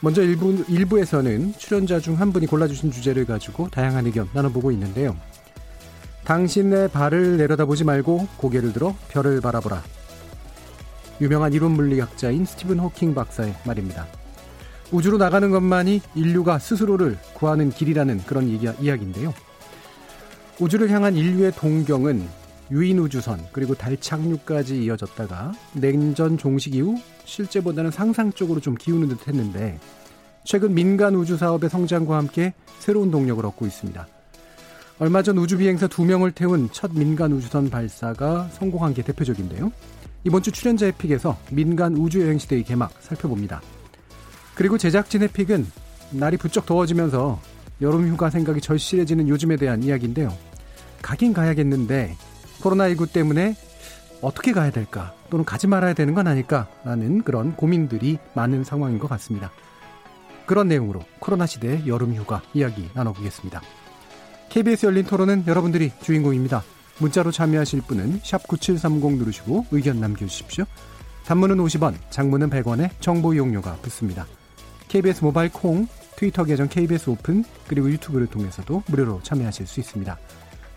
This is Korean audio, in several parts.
먼저 일부, 일부에서는 출연자 중 한 분이 골라주신 주제를 가지고 다양한 의견 나눠보고 있는데요. 당신의 발을 내려다보지 말고 고개를 들어 별을 바라보라. 유명한 이론 물리학자인 스티븐 호킹 박사의 말입니다. 우주로 나가는 것만이 인류가 스스로를 구하는 길이라는 그런 이야기인데요. 우주를 향한 인류의 동경은 유인 우주선 그리고 달 착륙까지 이어졌다가 냉전 종식 이후 실제보다는 상상 쪽으로 좀 기우는 듯 했는데 최근 민간 우주 사업의 성장과 함께 새로운 동력을 얻고 있습니다. 얼마 전 우주 비행사 두 명을 태운 첫 민간 우주선 발사가 성공한 게 대표적인데요. 이번 주 출연자 의 픽에서 민간 우주 여행 시대의 개막 살펴봅니다. 그리고 제작진 의 픽은 날이 부쩍 더워지면서 여름 휴가 생각이 절실해지는 요즘에 대한 이야기인데요. 가긴 가야겠는데 코로나19 때문에 어떻게 가야 될까 또는 가지 말아야 되는 건 아닐까라는 그런 고민들이 많은 상황인 것 같습니다. 그런 내용으로 코로나 시대의 여름 휴가 이야기 나눠보겠습니다. KBS 열린 토론은 여러분들이 주인공입니다. 문자로 참여하실 분은 9730 누르시고 의견 남겨주십시오. 단문은 50원, 장문은 100원에 정보 이용료가 붙습니다. KBS 모바일 콩, 트위터 계정 KBS 오픈, 그리고 유튜브를 통해서도 무료로 참여하실 수 있습니다.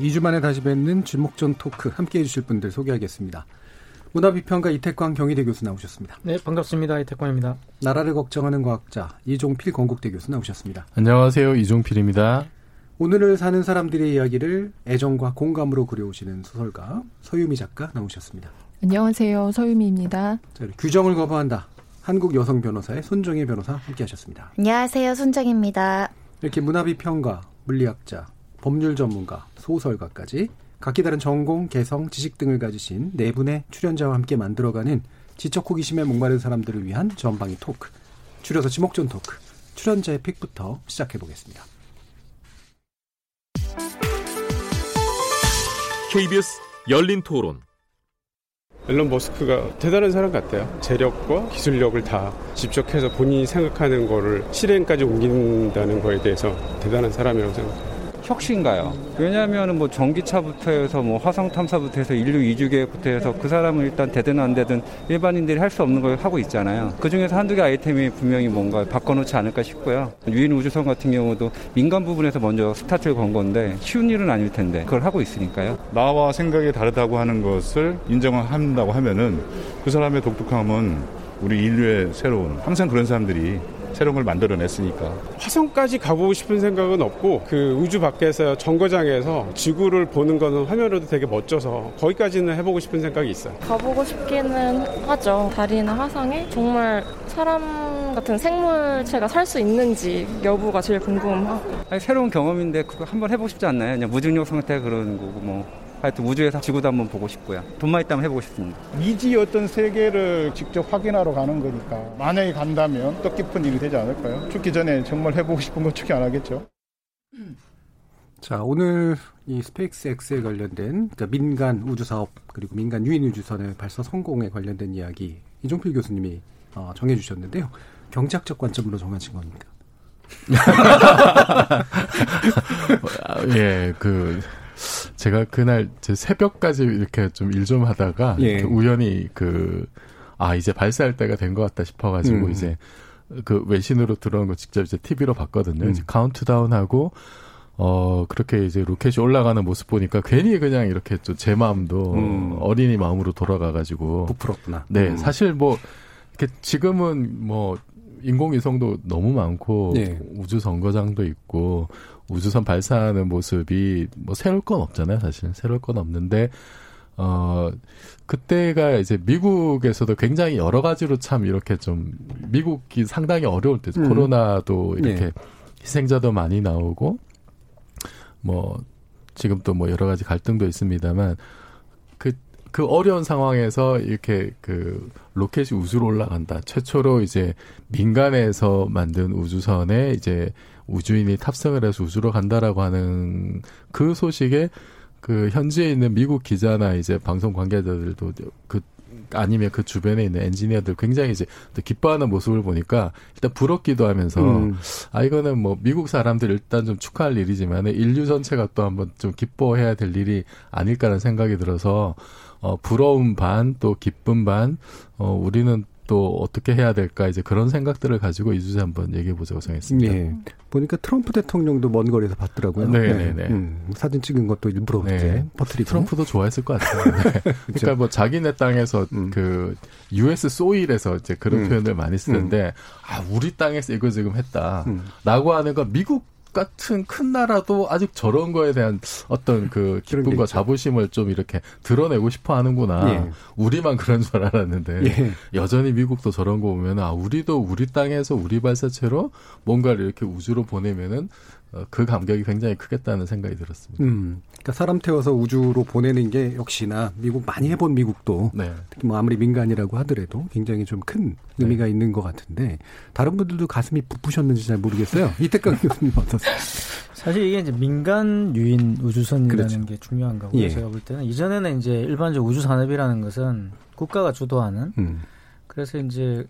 2주 만에 다시 뵙는 주목전 토크 함께 해 주실 분들 소개하겠습니다. 문화비평가 이태광 경희대 교수 나오셨습니다. 네, 반갑습니다. 이태광입니다. 나라를 걱정하는 과학자 이종필 건국대 교수 나오셨습니다. 안녕하세요. 이종필입니다. 오늘을 사는 사람들의 이야기를 애정과 공감으로 그려오시는 소설가 서유미 작가 나오셨습니다. 안녕하세요. 서유미입니다. 자, 규정을 거부한다. 한국 여성 변호사의 손정혜 변호사 함께하셨습니다. 안녕하세요. 손정혜입니다. 이렇게 문화비평가, 물리학자, 법률 전문가, 소설가까지 각기 다른 전공, 개성, 지식 등을 가지신 네 분의 출연자와 함께 만들어가는 지적 호기심에 목마른 사람들을 위한 전방위 토크, 줄여서 지목전 토크, 출연자의 픽부터 시작해 보겠습니다. KBS 열린 토론. 앨런 머스크가 대단한 사람 같아요. 재력과 기술력을 다 집적해서 본인이 생각하는 거를 실행까지 옮긴다는 거에 대해서 대단한 사람이라고 생각해요. 혁신가요. 왜냐하면 뭐 전기차부터 해서 뭐 화성 탐사부터 해서 인류 이주 계획부터 해서 그 사람은 일단 되든 안 되든 일반인들이 할 수 없는 걸 하고 있잖아요. 그 중에서 한두 개 아이템이 분명히 뭔가 바꿔놓지 않을까 싶고요. 유인 우주선 같은 경우도 민간 부분에서 먼저 스타트를 건 건데 쉬운 일은 아닐 텐데 그걸 하고 있으니까요. 나와 생각이 다르다고 하는 것을 인정을 한다고 하면은 그 사람의 독특함은 우리 인류의 새로운 항상 그런 사람들이 새로운 걸 만들어냈으니까. 화성까지 가보고 싶은 생각은 없고 그 우주 밖에서 정거장에서 지구를 보는 거는 화면으로도 되게 멋져서 거기까지는 해보고 싶은 생각이 있어요. 가보고 싶기는 하죠. 달이나 화성에 정말 사람 같은 생물체가 살 수 있는지 여부가 제일 궁금하고. 아니, 새로운 경험인데 그거 한번 해보고 싶지 않나요? 그냥 무중력 상태 그런 거고 뭐. 하여튼 우주에서 지구도 한번 보고 싶고요. 돈만 있다면 해보고 싶습니다. 미지 어떤 세계를 직접 확인하러 가는 거니까 만약에 간다면 뜻깊은 일이 되지 않을까요? 죽기 전에 정말 해보고 싶은 거 어떻게 안 하겠죠? 자, 오늘 이 스페이스 X에 관련된 그러니까 민간 우주 사업 그리고 민간 유인 우주선의 발사 성공에 관련된 이야기 이종필 교수님이 어, 정해 주셨는데요. 경제학적 관점으로 정하신 겁니까? 예, 그 제가 그날 제 새벽까지 이렇게 좀 일 좀 하다가 예. 우연히 그 아 이제 발사할 때가 된 것 같다 싶어가지고 음. 이제 그 외신으로 들어온 거 직접 이제 TV로 봤거든요. 음. 이제 카운트다운하고 어, 그렇게 이제 로켓이 올라가는 모습 보니까 괜히 그냥 이렇게 또 제 마음도 음. 어린이 마음으로 돌아가가지고. 부풀었구나. 네. 음. 사실 뭐, 이렇게 지금은 뭐, 인공위성도 너무 많고, 네. 우주 선거장도 있고, 우주선 발사하는 모습이 뭐 새로울 건 없잖아요, 사실. 새로울 건 없는데, 어, 그때가 이제 미국에서도 굉장히 여러 가지로 참 이렇게 좀, 미국이 상당히 어려울 때, 음. 코로나도 이렇게 네. 희생자도 많이 나오고, 뭐 지금 또 뭐 여러 가지 갈등도 있습니다만 그, 그 어려운 상황에서 이렇게 그 로켓이 우주로 올라간다. 최초로 이제 민간에서 만든 우주선에 이제 우주인이 탑승을 해서 우주로 간다라고 하는 그 소식에 그 현지에 있는 미국 기자나 이제 방송 관계자들도 그 아니면 그 주변에 있는 엔지니어들 굉장히 이제 또 기뻐하는 모습을 보니까 일단 부럽기도 하면서 음. 아 이거는 뭐 미국 사람들 일단 좀 축하할 일이지만 인류 전체가 또 한번 좀 기뻐해야 될 일이 아닐까라는 생각이 들어서 어 부러움 반 또 기쁨 반어 우리는 또 어떻게 해야 될까 이제 그런 생각들을 가지고 이 주제 한번 얘기해 보자고 정했습니다. 네. 보니까 트럼프 대통령도 먼 거리에서 봤더라고요. 네, 네, 네. 음, 사진 찍은 것도 일부러 네. 이제 퍼트리고. 트럼프도 좋아했을 것 같아요. 네. 그러니까 뭐 자기네 땅에서 음. 그 US 소일에서 이제 그런 음. 표현을 많이 쓰는데 음. 아 우리 땅에서 이거 지금 했다라고 음. 하는 거 미국 같은 큰 나라도 아직 저런 거에 대한 어떤 그 기쁨과 자부심을 좀 이렇게 드러내고 싶어 하는구나. 예. 우리만 그런 줄 알았는데 예. 여전히 미국도 저런 거 보면 아 우리도 우리 땅에서 우리 발사체로 뭔가를 이렇게 우주로 보내면은 어, 그 감격이 굉장히 크겠다는 생각이 들었습니다. 음, 그러니까 사람 태워서 우주로 보내는 게 역시나 미국 많이 해본 미국도 네. 특히 뭐 아무리 민간이라고 하더라도 굉장히 좀큰 네. 의미가 네. 있는 것 같은데 다른 분들도 가슴이 부푸셨는지 잘 모르겠어요. 이태강 교수님 어떠세요? 사실 이게 이제 민간 유인 우주선이라는 그렇죠. 게 중요한 거고요. 예. 제가 볼 때는 이전에는 이제 일반적 우주 산업이라는 것은 국가가 주도하는 음. 그래서 이제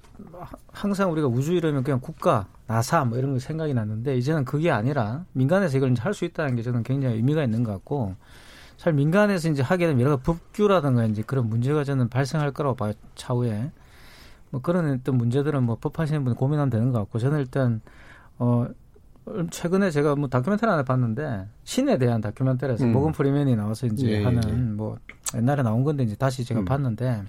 항상 우리가 우주 이러면 그냥 국가, 나사 뭐 이런 거 생각이 났는데 이제는 그게 아니라 민간에서 이걸 할 수 있다는 게 저는 굉장히 의미가 있는 것 같고 잘 민간에서 이제 하게 되면 여러 가지 법규라든가 이제 그런 문제가 저는 발생할 거라고 봐요 차후에 뭐 그런 어떤 문제들은 뭐 법하시는 분 고민하면 되는 것 같고 저는 일단 어 최근에 제가 뭐 다큐멘터리 하나 봤는데 신에 대한 다큐멘터리에서 음. 모건 프리맨이 나와서 이제 예, 하는 예. 뭐 옛날에 나온 건데 이제 다시 제가 음. 봤는데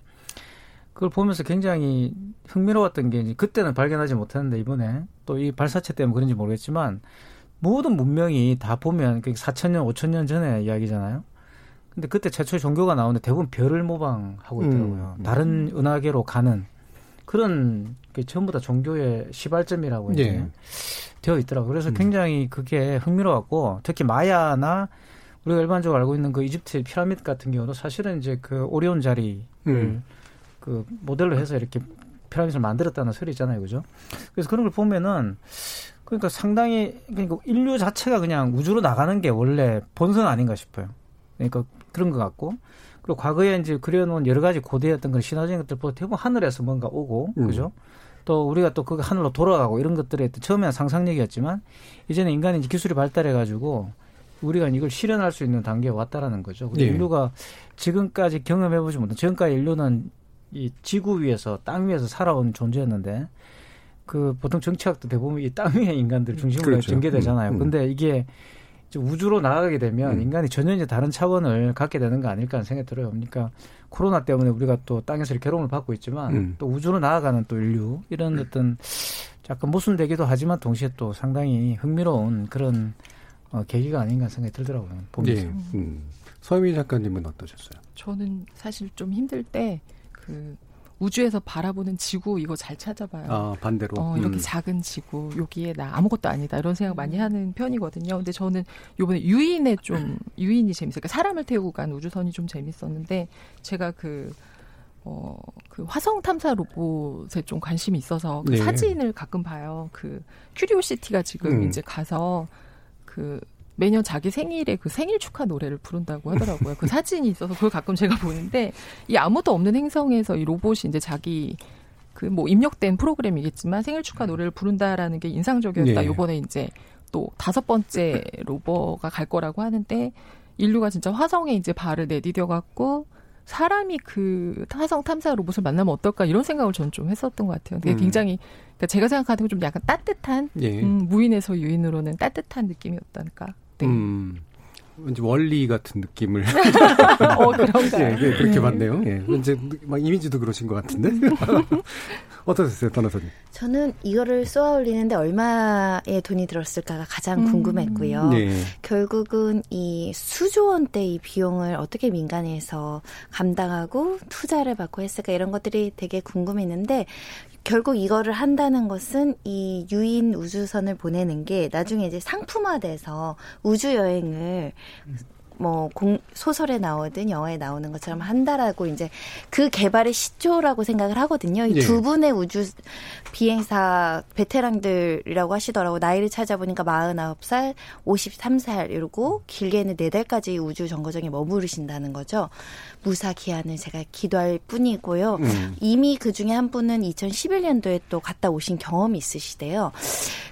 그걸 보면서 굉장히 흥미로웠던 게 그때는 발견하지 못했는데 이번에 또 이 발사체 때문에 그런지 모르겠지만 모든 문명이 다 보면 4천년, 5천년 전의 이야기잖아요. 근데 그때 최초의 종교가 나오는데 대부분 별을 모방하고 있더라고요. 음. 다른 은하계로 가는 그런 게 전부 다 종교의 시발점이라고 이제 예. 되어 있더라고요. 그래서 음. 굉장히 그게 흥미로웠고 특히 마야나 우리가 일반적으로 알고 있는 그 이집트 피라미드 같은 경우도 사실은 이제 그 오리온 자리를 음. 그 모델로 해서 이렇게 피라미드를 만들었다는 소리 있잖아요, 그죠? 그래서 그런 걸 보면은 그러니까 상당히 그러니까 인류 자체가 그냥 우주로 나가는 게 원래 본성 아닌가 싶어요. 그러니까 그런 것 같고 그리고 과거에 이제 그려놓은 여러 가지 고대였던 그런 신화적인 것들 보다 대부분 하늘에서 뭔가 오고 음. 그죠? 또 우리가 또 그 하늘로 돌아가고 이런 것들에 처음에는 상상력이었지만 이제는 인간이 이제 기술이 발달해 가지고 우리가 이걸 실현할 수 있는 단계에 왔다라는 거죠. 네. 인류가 지금까지 경험해보지 못한 지금까지 인류는 이 지구 위에서 땅 위에서 살아온 존재였는데 그 보통 정치학도 대부분 이 땅 위의 인간들 중심으로 그렇죠. 전개되잖아요. 음, 음. 근데 이게 우주로 나가게 되면 음. 인간이 전혀 이제 다른 차원을 갖게 되는 거 아닐까 하는 생각이 들어요. 그러니까 코로나 때문에 우리가 또 땅에서 괴로움을 받고 있지만 음. 또 우주로 나아가는 또 인류 이런 어떤 약간 모순되기도 하지만 동시에 또 상당히 흥미로운 그런 어, 계기가 아닌가 생각이 들더라고요. 보면서. 네. 음. 서유미 작가님은 어떠셨어요? 저는 사실 좀 힘들 때 그 우주에서 바라보는 지구 이거 잘 찾아봐요. 아, 반대로. 어, 이렇게 음. 작은 지구, 여기에 나 아무것도 아니다. 이런 생각 많이 하는 편이거든요. 근데 저는 요번에 유인에 좀, 유인이 재밌어요. 그러니까 사람을 태우고 간 우주선이 좀 재밌었는데, 제가 그, 어, 그 화성 탐사 로봇에 좀 관심이 있어서 그 네. 사진을 가끔 봐요. 그 큐리오시티가 지금 음. 이제 가서 그 매년 자기 생일에 그 생일 축하 노래를 부른다고 하더라고요. 그 사진이 있어서 그걸 가끔 제가 보는데 이 아무도 없는 행성에서 이 로봇이 이제 자기 그 뭐 입력된 프로그램이겠지만 생일 축하 노래를 부른다라는 게 인상적이었다. 네. 요번에 이제 또 다섯 번째 로버가 갈 거라고 하는데 인류가 진짜 화성에 이제 발을 내디뎌 갖고 사람이 그 화성 탐사 로봇을 만나면 어떨까 이런 생각을 저는 좀 했었던 것 같아요. 되게 음. 굉장히 그러니까 제가 생각하는 건 좀 약간 따뜻한 예. 음, 무인에서 유인으로는 따뜻한 느낌이었다니까 네. 음. 왠지 원리 같은 느낌을. 어, 그런가요? 예, 예, 그렇게 네. 봤네요. 예. 왠지 막 이미지도 그러신 것 같은데. 어떠셨어요, 변호사님? 저는 이거를 쏘아 올리는데 얼마의 돈이 들었을까가 가장 음. 궁금했고요. 네. 결국은 이 수조 원대의 비용을 어떻게 민간에서 감당하고 투자를 받고 했을까 이런 것들이 되게 궁금했는데 결국 이거를 한다는 것은 이 유인 우주선을 보내는 게 나중에 이제 상품화돼서 우주 여행을 뭐 공, 소설에 나오든 영화에 나오는 것처럼 한다라고 이제 그 개발의 시초라고 생각을 하거든요. 이두 예. 분의 우주 비행사 베테랑들이라고 하시더라고. 나이를 찾아보니까 49살, 53살 이러고 길게는 4달까지 우주 정거장에 머무르신다는 거죠. 무사 기한을 제가 기도할 뿐이고요. 음. 이미 그 중에 한 분은 2011년도에 또 갔다 오신 경험이 있으시대요.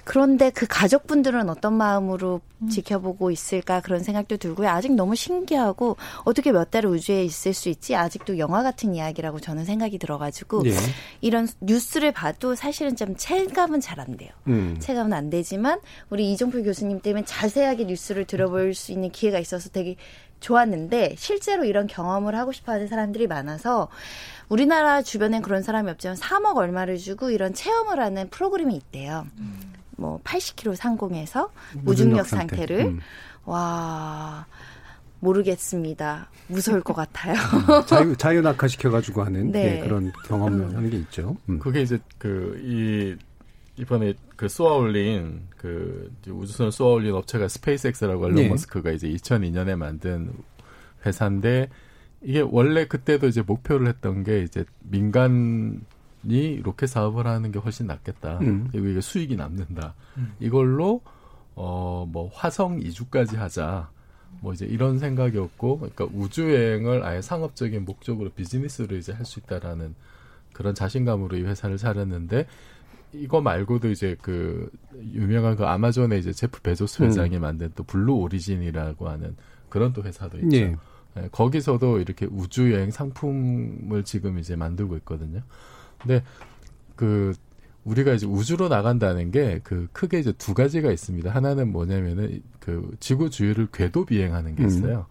그런데 그 가족분들은 어떤 마음으로 음. 지켜보고 있을까 그런 생각도 들고요. 아직 너무 신기하고 어떻게 몇 달을 우주에 있을 수 있지? 아직도 영화 같은 이야기라고 저는 생각이 들어가지고 네. 이런 뉴스를 봐도 사실은 좀 체감은 잘 안 돼요. 음. 체감은 안 되지만 우리 이종표 교수님 때문에 자세하게 뉴스를 들어볼 수 있는 기회가 있어서 되게 좋았는데 실제로 이런 경험을 하고 싶어하는 사람들이 많아서 우리나라 주변엔 그런 사람이 없지만 3억 얼마를 주고 이런 체험을 하는 프로그램이 있대요. 음. 뭐 80km 상공에서 무중력 상태를 음. 와 모르겠습니다. 무서울 것 같아요. 음, 자유 자유 낙하 시켜가지고 하는 네. 네, 그런 경험을 음. 하는 게 있죠. 음. 그게 이제 그 이 이번에 그 쏘아 올린 그 우주선을 쏘아 올린 업체가 스페이스X라고 앨런 네. 머스크가 이제 2002년에 만든 회사인데 이게 원래 그때도 이제 목표를 했던 게 이제 민간 이 로켓 사업을 하는 게 훨씬 낫겠다. 음. 그리고 이게 수익이 남는다. 음. 이걸로 어 뭐 화성 이주까지 하자. 뭐 이제 이런 생각이었고, 그러니까 우주 여행을 아예 상업적인 목적으로 비즈니스로 이제 할 수 있다라는 그런 자신감으로 이 회사를 차렸는데 이거 말고도 이제 그 유명한 그 아마존의 이제 제프 베조스 음. 회장이 음. 만든 또 블루 오리진이라고 하는 그런 또 회사도 있죠. 예. 네, 거기서도 이렇게 우주 여행 상품을 지금 이제 만들고 있거든요. 근데 그 우리가 이제 우주로 나간다는 게 그 크게 이제 두 가지가 있습니다. 하나는 뭐냐면은 그 지구 주위를 궤도 비행하는 게 음. 있어요.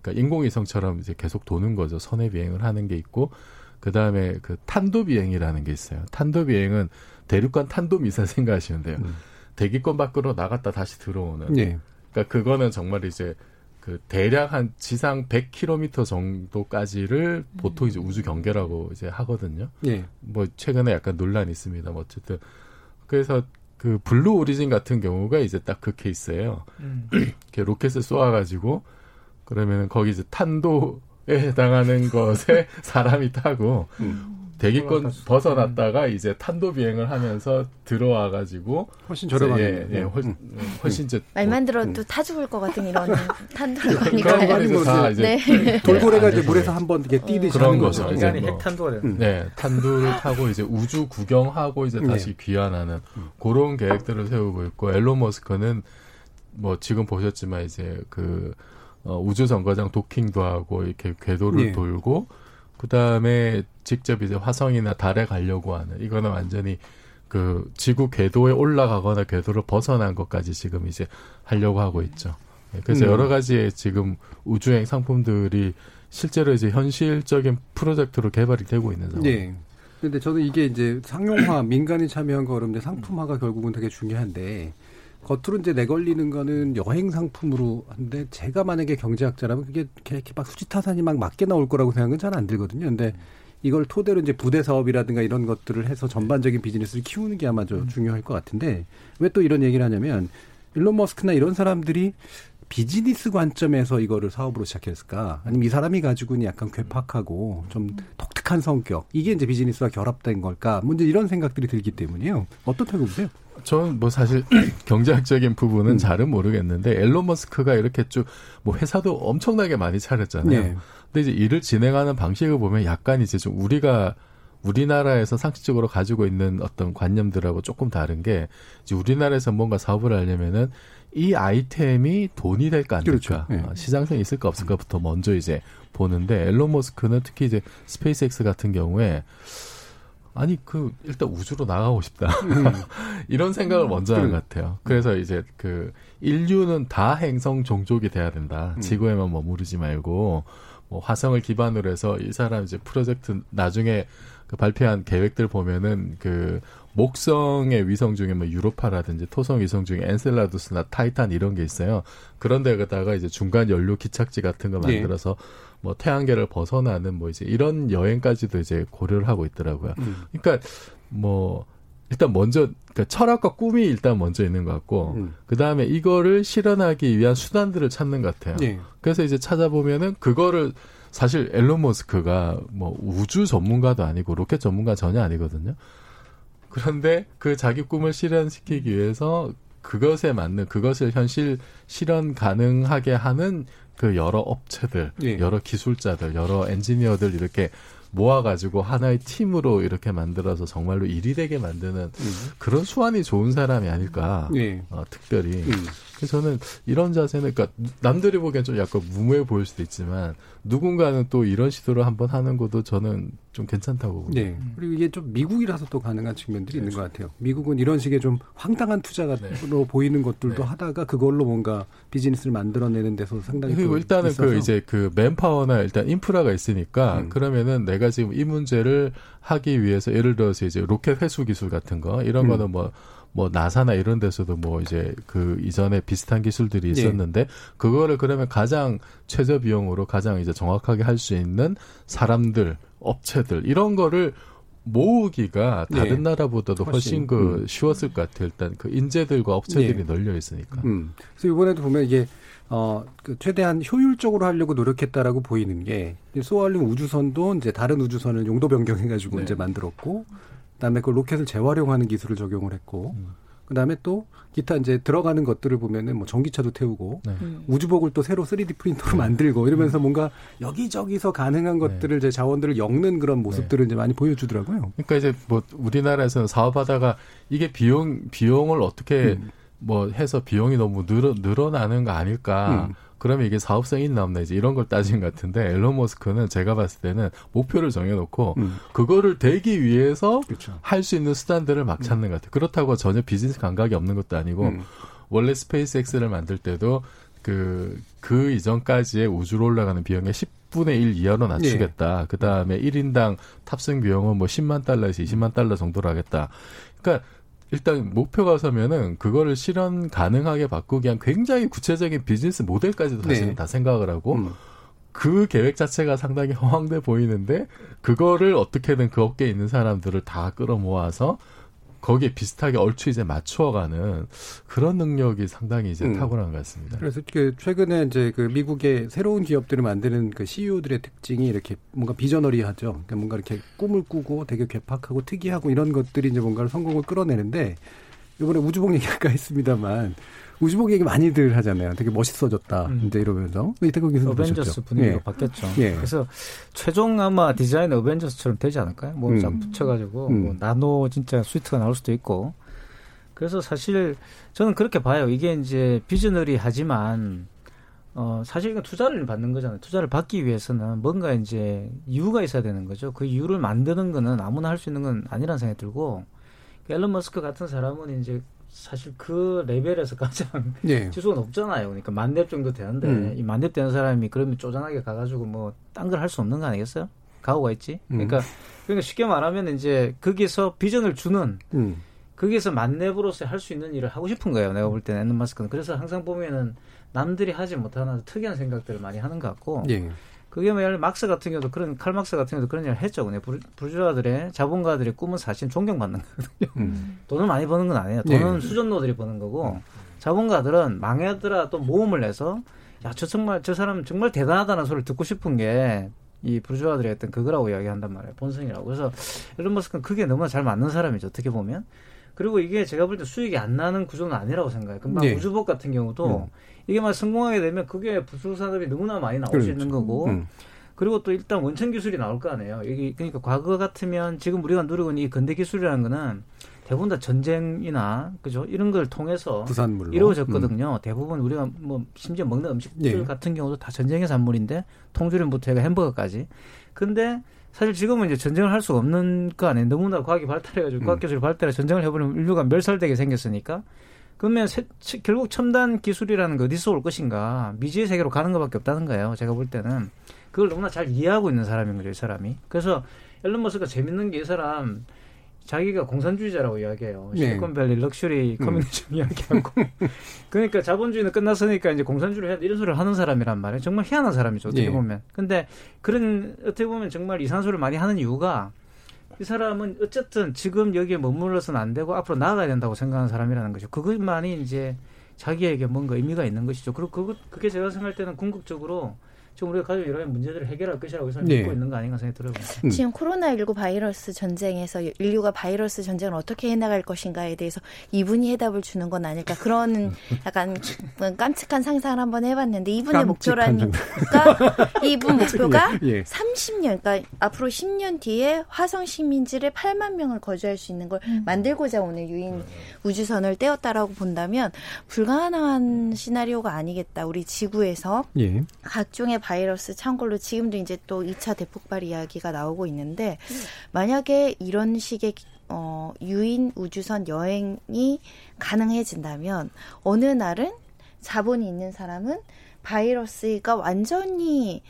그러니까 인공위성처럼 이제 계속 도는 거죠. 선의 비행을 하는 게 있고 그 다음에 그 탄도 비행이라는 게 있어요. 탄도 비행은 대륙간 탄도 미사일 생각하시면 돼요. 음. 대기권 밖으로 나갔다 다시 들어오는. 네. 그러니까 그거는 정말 이제 그 대략 한 지상 100km 정도까지를 보통 이제 우주 경계라고 이제 하거든요. 예. 뭐 최근에 약간 논란이 있습니다. 뭐 어쨌든 그래서 그 블루 오리진 같은 경우가 이제 딱 그 케이스예요. 음. 이렇게 로켓을 쏘아가지고 그러면은 거기 이제 탄도에 해당하는 것에 사람이 타고 음. 대기권 벗어났다가 이제 탄도 비행을 하면서 들어와 가지고 훨씬 저렴하게 예, 예, 훨, 음. 훨씬 이제 말만 들어도 음. 타 죽을 것 같은 이런 탄도를 많이 가요. 다 이제 네. 돌고래가 이제 물에서 한번 이렇게 뛰듯이 그런 거죠. 이제 뭐, 핵탄도가 음. 네, 탄도를 타고 이제 우주 구경하고 이제 다시 네. 귀환하는 음. 그런 계획들을 세우고 있고 앨런 머스크는 뭐 지금 보셨지만 이제 그 어, 우주 정거장 도킹도 하고 이렇게 궤도를 네. 돌고 그 다음에 직접 이제 화성이나 달에 가려고 하는 이거는 완전히 그 지구 궤도에 올라가거나 궤도를 벗어난 것까지 지금 이제 하려고 하고 있죠. 예, 그래서 음. 여러 가지의 지금 우주행 상품들이 실제로 이제 현실적인 프로젝트로 개발이 되고 있는 상황. 네. 근데 저는 이게 이제 상용화, 민간이 참여한 거 어렵는데 상품화가 결국은 되게 중요한데 겉으로 이제 내걸리는 거는 여행 상품으로 하는데 제가 만약에 경제학자라면 그게 이렇게 막 수지타산이 막 맞게 나올 거라고 생각은 잘 안 들거든요. 근데 이걸 토대로 이제 부대 사업이라든가 이런 것들을 해서 전반적인 비즈니스를 키우는 게 아마 좀 음. 중요할 것 같은데 왜 또 이런 얘기를 하냐면 일론 머스크나 이런 사람들이 비즈니스 관점에서 이거를 사업으로 시작했을까? 아니면 이 사람이 가지고 있는 약간 괴팍하고 좀 독특한 성격 이게 이제 비즈니스와 결합된 걸까? 문제 이런 생각들이 들기 때문이에요. 어떻다고 보세요? 저는 뭐 사실 경제학적인 부분은 음. 잘은 모르겠는데 앨런 머스크가 이렇게 쭉 뭐 회사도 엄청나게 많이 차렸잖아요. 네. 근데 이제 일을 진행하는 방식을 보면 약간 이제 좀 우리가 우리나라에서 상식적으로 가지고 있는 어떤 관념들하고 조금 다른 게 이제 우리나라에서 뭔가 사업을 하려면은 이 아이템이 돈이 될까 안 될까 그렇죠. 네. 시장성이 있을까 없을까부터 먼저 이제 보는데 앨런 머스크는 특히 이제 스페이스X 같은 경우에 아니 그 일단 우주로 나가고 싶다 음. 이런 생각을 먼저 하는 것 같아요. 그래서 이제 그 인류는 다 행성 종족이 돼야 된다. 음. 지구에만 머무르지 말고 뭐 화성을 기반으로 해서 이 사람 이제 프로젝트 나중에 그 발표한 계획들 보면은 그 목성의 위성 중에 뭐 유로파라든지 토성 위성 중에 엔셀라두스나 타이탄 이런 게 있어요. 그런 데다가 이제 중간 연료 기착지 같은 거 네. 만들어서 네. 뭐 태양계를 벗어나는 뭐 이제 이런 여행까지도 이제 고려를 하고 있더라고요. 음. 그러니까 뭐 일단 먼저 그러니까 철학과 꿈이 일단 먼저 있는 것 같고 음. 그 다음에 이거를 실현하기 위한 수단들을 찾는 것 같아요. 네. 그래서 이제 찾아보면은 그거를 사실 앨런 머스크가 뭐 우주 전문가도 아니고 로켓 전문가 전혀 아니거든요. 그런데 그 자기 꿈을 실현시키기 위해서 그것에 맞는 그것을 현실 실현 가능하게 하는 그 여러 업체들, 예. 여러 기술자들, 여러 엔지니어들 이렇게 모아가지고 하나의 팀으로 이렇게 만들어서 정말로 일이 되게 만드는 음. 그런 수완이 좋은 사람이 아닐까. 예. 어, 특별히. 음. 그래서 저는 이런 자세는 그러니까 남들이 보기엔 좀 약간 무모해 보일 수도 있지만 누군가는 또 이런 시도를 한번 하는 것도 저는 좀 괜찮다고 봅니다. 네. 그리고 이게 좀 미국이라서 또 가능한 측면들이 그렇죠. 있는 것 같아요. 미국은 이런 식의 좀 황당한 투자가 네. 보이는 것들도 네. 하다가 그걸로 뭔가 비즈니스를 만들어내는 데서 상당히 그리고 일단은 그 있어서. 그 이제 그 맨파워나 일단 인프라가 있으니까 음. 그러면은 내가 지금 이 문제를 하기 위해서 예를 들어서 이제 로켓 회수 기술 같은 거 이런 음. 거는 뭐 뭐 나사나 이런 데서도 뭐 이제 그 이전에 비슷한 기술들이 네. 있었는데 네. 그거를 그러면 가장 최저 비용으로 가장 이제 정확하게 할 수 있는 사람들, 업체들 이런 거를 모으기가 다른 네. 나라보다도 훨씬, 훨씬 그 음. 쉬웠을 것 같아요. 일단 그 인재들과 업체들이 네. 널려 있으니까. 음. 그래서 이번에도 보면 이게 어, 그 최대한 효율적으로 하려고 노력했다라고 보이는 게 소알링 우주선도 이제 다른 우주선을 용도 변경해가지고 네. 이제 만들었고 그다음에 그 로켓을 재활용하는 기술을 적용을 했고 음. 그다음에 또 기타 이제 들어가는 것들을 보면은 뭐 전기차도 태우고 네. 음. 우주복을 또 새로 3D 프린터로 네. 만들고 이러면서 음. 뭔가 여기저기서 가능한 네. 것들을 이제 자원들을 엮는 그런 네. 모습들을 이제 많이 보여주더라고요. 그러니까 이제 뭐 우리나라에서는 사업하다가 이게 비용 비용을 어떻게 음. 뭐 해서 비용이 너무 늘어 늘어나는 거 아닐까? 음. 그러면 이게 사업성이 있나 없나 이제 이런 걸 따진 것 같은데 앨런 머스크는 제가 봤을 때는 목표를 정해놓고 음. 그거를 되기 위해서 그렇죠. 할 수 있는 수단들을 막 찾는 것 같아요. 그렇다고 전혀 비즈니스 감각이 없는 것도 아니고 음. 원래 스페이스X를 만들 때도 그, 그 이전까지의 우주로 올라가는 비용의 10분의 1 이하로 낮추겠다. 예. 그 다음에 1인당 탑승 비용은 뭐 10만 달러에서 20만 달러 정도로 하겠다. 그러니까 일단 목표가 서면은 그거를 실현 가능하게 바꾸기 위한 굉장히 구체적인 비즈니스 모델까지도 사실은 네. 다 생각을 하고 음. 그 계획 자체가 상당히 허황돼 보이는데 그거를 어떻게든 그 업계에 있는 사람들을 다 끌어모아서 거기에 비슷하게 얼추 이제 맞추어가는 그런 능력이 상당히 이제 음. 탁월한 것 같습니다. 그래서 그 최근에 이제 그 미국의 새로운 기업들을 만드는 그 CEO들의 특징이 이렇게 뭔가 비저너리하죠. 그러니까 뭔가 이렇게 꿈을 꾸고 되게 괴팍하고 특이하고 이런 것들이 이제 뭔가를 성공을 끌어내는데 이번에 우주복 얘기할까 했습니다만 우주복 얘기 많이들 하잖아요. 되게 멋있어졌다. 음. 이제 이러면서 이태국 교수님 어벤져스 분위기가 예. 바뀌었죠. 예. 그래서 최종 아마 디자인 어벤져스처럼 되지 않을까요? 뭐쫙 음. 붙여가지고 음. 뭐 나노 진짜 스위트가 나올 수도 있고. 그래서 사실 저는 그렇게 봐요. 이게 이제 비즈너리 하지만 어, 사실 이건 투자를 받는 거잖아요. 투자를 받기 위해서는 뭔가 이제 이유가 있어야 되는 거죠. 그 이유를 만드는 거는 아무나 할 수 있는 건 아니라는 생각이 들고, 앨런 머스크 같은 사람은 이제 사실 그 레벨에서 가장 네. 지수가 높잖아요. 그러니까 만렙 정도 되는데 음. 이 만렙 되는 사람이 그러면 쪼잔하게 가가지고 뭐 딴 걸 할 수 없는 거 아니겠어요? 가오가 있지. 음. 그러니까 음. 그러니까 쉽게 말하면 이제 거기서 비전을 주는 음. 거기서 만렙으로서 할 수 있는 일을 하고 싶은 거예요. 내가 볼 때는 앨런 마스크는 그래서 항상 보면은 남들이 하지 못하는 특이한 생각들을 많이 하는 것 같고. 예. 그게 뭐 막스 같은 경우도 그런 칼막스 같은 경우도 그런 일을 했죠. 그냥 부르주아들의 자본가들의 꿈은 사실 존경받는 거거든요. 음. 돈을 많이 버는 건 아니에요. 돈은 네. 수전노들이 버는 거고 음. 자본가들은 망해더라 도 모험을 내서 야 저 정말 저 사람 정말 대단하다는 소리를 듣고 싶은 게 이 부르주아들이 했던 그거라고 이야기한단 말이에요. 본성이라고. 그래서 이런 머스크는 그게 너무나 잘 맞는 사람이죠. 어떻게 보면. 그리고 이게 제가 볼 때 수익이 안 나는 구조는 아니라고 생각해요. 금방 네. 우주복 같은 경우도 음. 이게 막 성공하게 되면 그게 부수 산업이 너무나 많이 나올 그렇죠. 수 있는 거고. 음. 그리고 또 일단 원천 기술이 나올 거 아니에요. 이게 그러니까 과거 같으면 지금 우리가 누리고 있는 이 근대 기술이라는 거는 대부분 다 전쟁이나 그죠 이런 걸 통해서 부산물로. 이루어졌거든요. 음. 대부분 우리가 뭐 심지어 먹는 음식들 예. 같은 경우도 다 전쟁의 산물인데 통조림부터 해가 햄버거까지. 근데 사실 지금은 이제 전쟁을 할 수가 없는 거 아니에요. 너무나 과학이 발달해가지고 음. 과학 기술이 발달해 전쟁을 해버리면 인류가 멸살되게 생겼으니까. 그러면 세, 결국 첨단 기술이라는 게 어디서 올 것인가 미지의 세계로 가는 것밖에 없다는 거예요. 제가 볼 때는 그걸 너무나 잘 이해하고 있는 사람인 거죠, 이 사람이. 그래서 앨런 머스크가 재밌는 게 이 사람 자기가 공산주의자라고 이야기해요. 네. 실리콘밸리 럭셔리 음. communism 음. 이야기하고. 그러니까 자본주의는 끝났으니까 이제 공산주의를 해야 이런 소리를 하는 사람이란 말이에요. 정말 희한한 사람이죠. 어떻게 네. 보면. 근데 그런 어떻게 보면 정말 이상한 소리를 많이 하는 이유가 이 사람은 어쨌든 지금 여기에 머물러서는 안 되고 앞으로 나아가야 된다고 생각하는 사람이라는 거죠. 그것만이 이제 자기에게 뭔가 의미가 있는 것이죠. 그리고 그것, 그게 제가 생각할 때는 궁극적으로 지금 우리가 가지고 여러 문제들을 해결할 것이라고 저는 네. 믿고 있는 거 아닌가 생각이 들어요. 음. 지금 코로나19 바이러스 전쟁에서 인류가 바이러스 전쟁을 어떻게 해나갈 것인가에 대해서 이분이 해답을 주는 건 아닐까 그런 약간 깜찍한 상상을 한번 해봤는데 이분의 목표라니까 이분 목표가 예. 30년 그러니까 앞으로 10년 뒤에 화성 식민지를 8만 명을 거주할 수 있는 걸 음. 만들고자 오늘 유인 우주선을 떼었다라고 본다면 불가능한 시나리오가 아니겠다. 우리 지구에서 예. 각종의 바이러스 참고로 지금도 이제 또 2차 대폭발 이야기가 나오고 있는데 만약에 이런 식의 어, 유인 우주선 여행이 가능해진다면 어느 날은 자본이 있는 사람은 바이러스가 완전히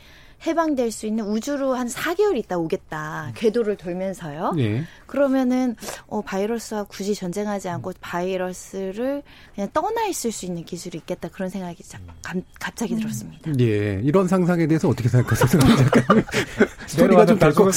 해방될 수 있는 우주로 한 4개월 있다 오겠다. 궤도를 돌면서요. 네. 그러면은 어 바이러스와 굳이 전쟁하지 않고 바이러스를 그냥 떠나 있을 수 있는 기술이 있겠다. 그런 생각이 감, 갑자기 들었습니다. 예. 이런 상상에 대해서 어떻게 생각하세요? 스토리가 좀 달고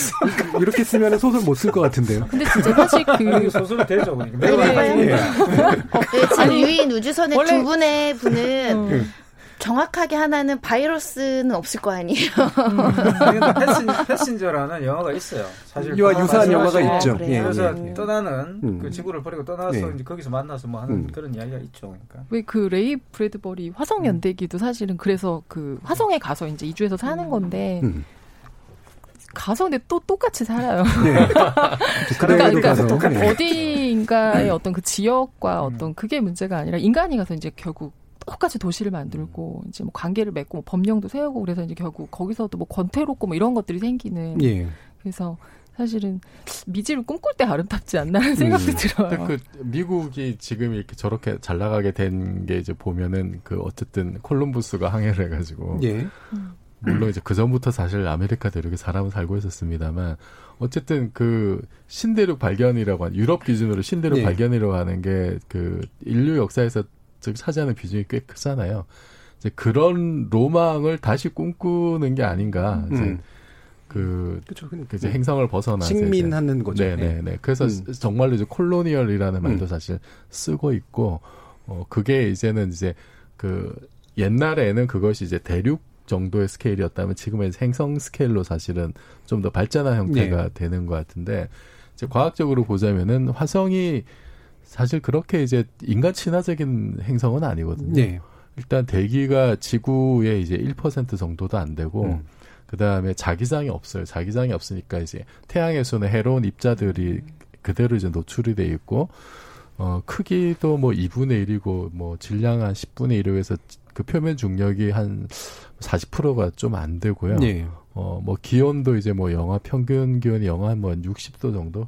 이렇게 쓰면 소설 못 쓸 것 같은데요. 근데 진짜 사실 그 소설 되죠. 네, 네, 네. 네. 어, 네, 지금 유인 우주선의 두 분의 분은 음. 정확하게 하나는 바이러스는 없을 거 아니에요. 음, 패신, 패신저라는 영화가 있어요. 사실 이와 유사한 영화가 있죠. 아, 예, 그래서 예, 예. 떠나는 음. 그 지구를 버리고 떠나서 네. 이제 거기서 만나서 뭐 하는 음. 그런 이야기가 있죠. 그러니까. 왜 그 레이 브래드버리 화성 음. 연대기도 사실은 그래서 그 화성에 가서 이제 이주해서 사는 음. 건데 가서 근데 또 똑같이 살아요. 네. 그러니까, 그러니까 네. 어디인가의 어떤 그 지역과 어떤 그게 문제가 아니라 인간이 가서 이제 결국 똑같이 도시를 만들고 이제 뭐 관계를 맺고 뭐 법령도 세우고 그래서 이제 결국 거기서도 뭐 권태롭고 뭐 이런 것들이 생기는. 예. 그래서 사실은 미지를 꿈꿀 때 아름답지 않나는 음. 생각도 음. 들어요. 그 미국이 지금 이렇게 저렇게 잘 나가게 된 게 이제 보면은 그 어쨌든 콜럼부스가 항해를 해가지고 예. 물론 이제 그 전부터 사실 아메리카 대륙에 사람은 살고 있었습니다만 어쨌든 그 신대륙 발견이라고 하는 유럽 기준으로 신대륙 예. 발견이라고 하는 게 그 인류 역사에서 즉 차지하는 비중이 꽤 크잖아요. 이제 그런 로망을 다시 꿈꾸는 게 아닌가. 이제 음. 그, 그쵸, 그 이제 행성을 벗어나 식민하는 거죠. 네네네. 네. 그래서 음. 정말로 이제 콜로니얼이라는 말도 음. 사실 쓰고 있고, 어, 그게 이제는 이제 그 옛날에는 그것이 이제 대륙 정도의 스케일이었다면 지금은 행성 스케일로 사실은 좀 더 발전한 형태가 네. 되는 것 같은데, 이제 과학적으로 보자면은 화성이 사실 그렇게 이제 인간 친화적인 행성은 아니거든요. 네. 일단 대기가 지구의 이제 1% 정도도 안 되고 음. 그다음에 자기장이 없어요. 자기장이 없으니까 이제 태양에서는 해로운 입자들이 그대로 이제 노출이 돼 있고 어 크기도 뭐 2분의 1이고 뭐 질량 한 10분의 1로 해서 그 표면 중력이 한 40%가 좀 안 되고요. 네. 어뭐 기온도 이제 뭐 영하 평균 기온이 영하 뭐 60도 정도